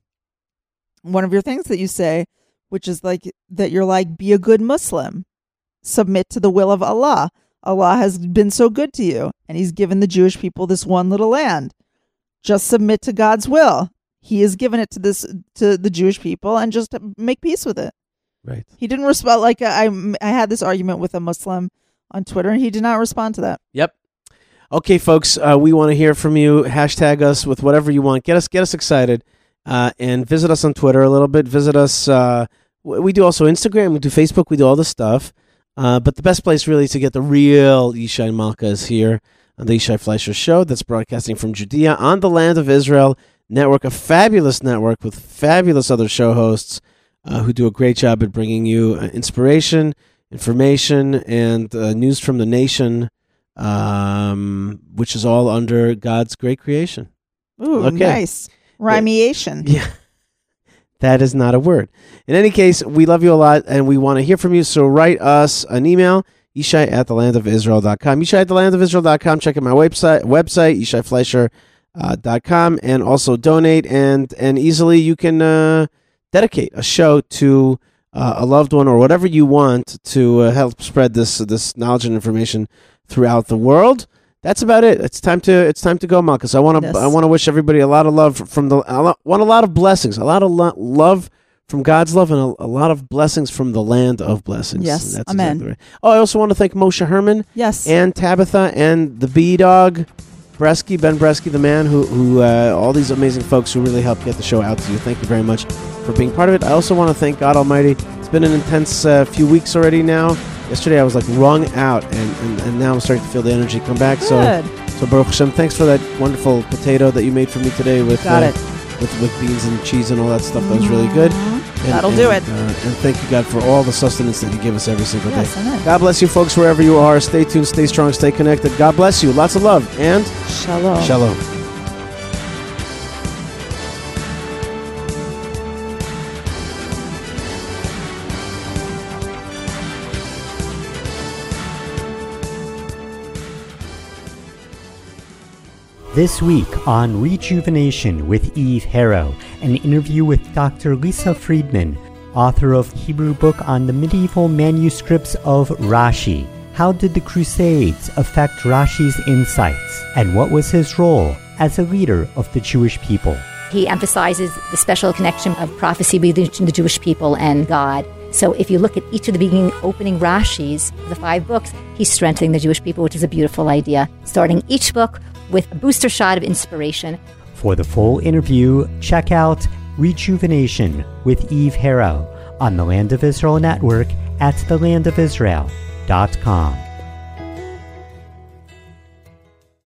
one of your things that you say, which is like that you're like be a good Muslim, submit to the will of Allah. Allah has been so good to you, and He's given the Jewish people this one little land. Just submit to God's will. He has given it to this to the Jewish people, and just make peace with it. right. He didn't respond. Like I, I had this argument with a Muslim on Twitter, and he did not respond to that. Yep. Okay, folks, uh, we want to hear from you. Hashtag us with whatever you want. Get us, get us excited, uh, and visit us on Twitter a little bit. Visit us. Uh, we do also Instagram. We do Facebook. We do all this stuff. Uh, but the best place really to get the real Yishai Malka is here on the Yishai Fleisher Show. That's broadcasting from Judea on the land of Israel network, a fabulous network with fabulous other show hosts uh, who do a great job at bringing you uh, inspiration, information, and uh, news from the nation um, which is all under God's great creation. Ooh, Okay. nice rhymeation. Yeah. [LAUGHS] That is not a word. In any case, we love you a lot and we want to hear from you. So write us an email, Yishai at the land of Israel.com. Yishai at the land of Israel.com. Check out my website, website YishaiFleisher.com, and also donate. And, and easily you can uh, dedicate a show to uh, a loved one or whatever you want to uh, help spread this this knowledge and information throughout the world. That's about it. It's time to it's time to go, Malchus. I want to Yes. I want to wish everybody a lot of love from the I want a lot of blessings, a lot of lo- love from God's love, and a, a lot of blessings from the land of blessings. Yes. That's Amen. exactly right. Oh, I also want to thank Moshe Herman Yes. and Tabitha and the Bee Dog, Bresky, Ben Bresky, the man who, who uh, all these amazing folks who really helped get the show out to you. Thank you very much for being part of it. I also want to thank God Almighty. It's been an intense uh, few weeks already now. Yesterday I was like wrung out, and, and, and now I'm starting to feel the energy come back. So, Good. so Baruch Hashem, thanks for that wonderful potato that you made for me today with Got uh, it. with with beans and cheese and all that stuff. That was really good. And- That'll do it. Uh, and thank you, God, for all the sustenance that you give us every single day. Yes, amen. God bless you, folks, wherever you are. Stay tuned, stay strong, stay connected. God bless you. Lots of love and Shalom. shalom. This week on Rejuvenation with Eve Harrow, an interview with Dr. Lisa Friedman, author of Hebrew book on the medieval manuscripts of Rashi. How did the Crusades affect Rashi's insights, and what was his role as a leader of the Jewish people? He emphasizes the special connection of prophecy between the Jewish people and God. So if you look at each of the beginning opening Rashis, the five books, he's strengthening the Jewish people, which is a beautiful idea. Starting each book with a booster shot of inspiration. For the full interview, check out Rejuvenation with Eve Harrow on the Land of Israel Network at thelandofisrael.com.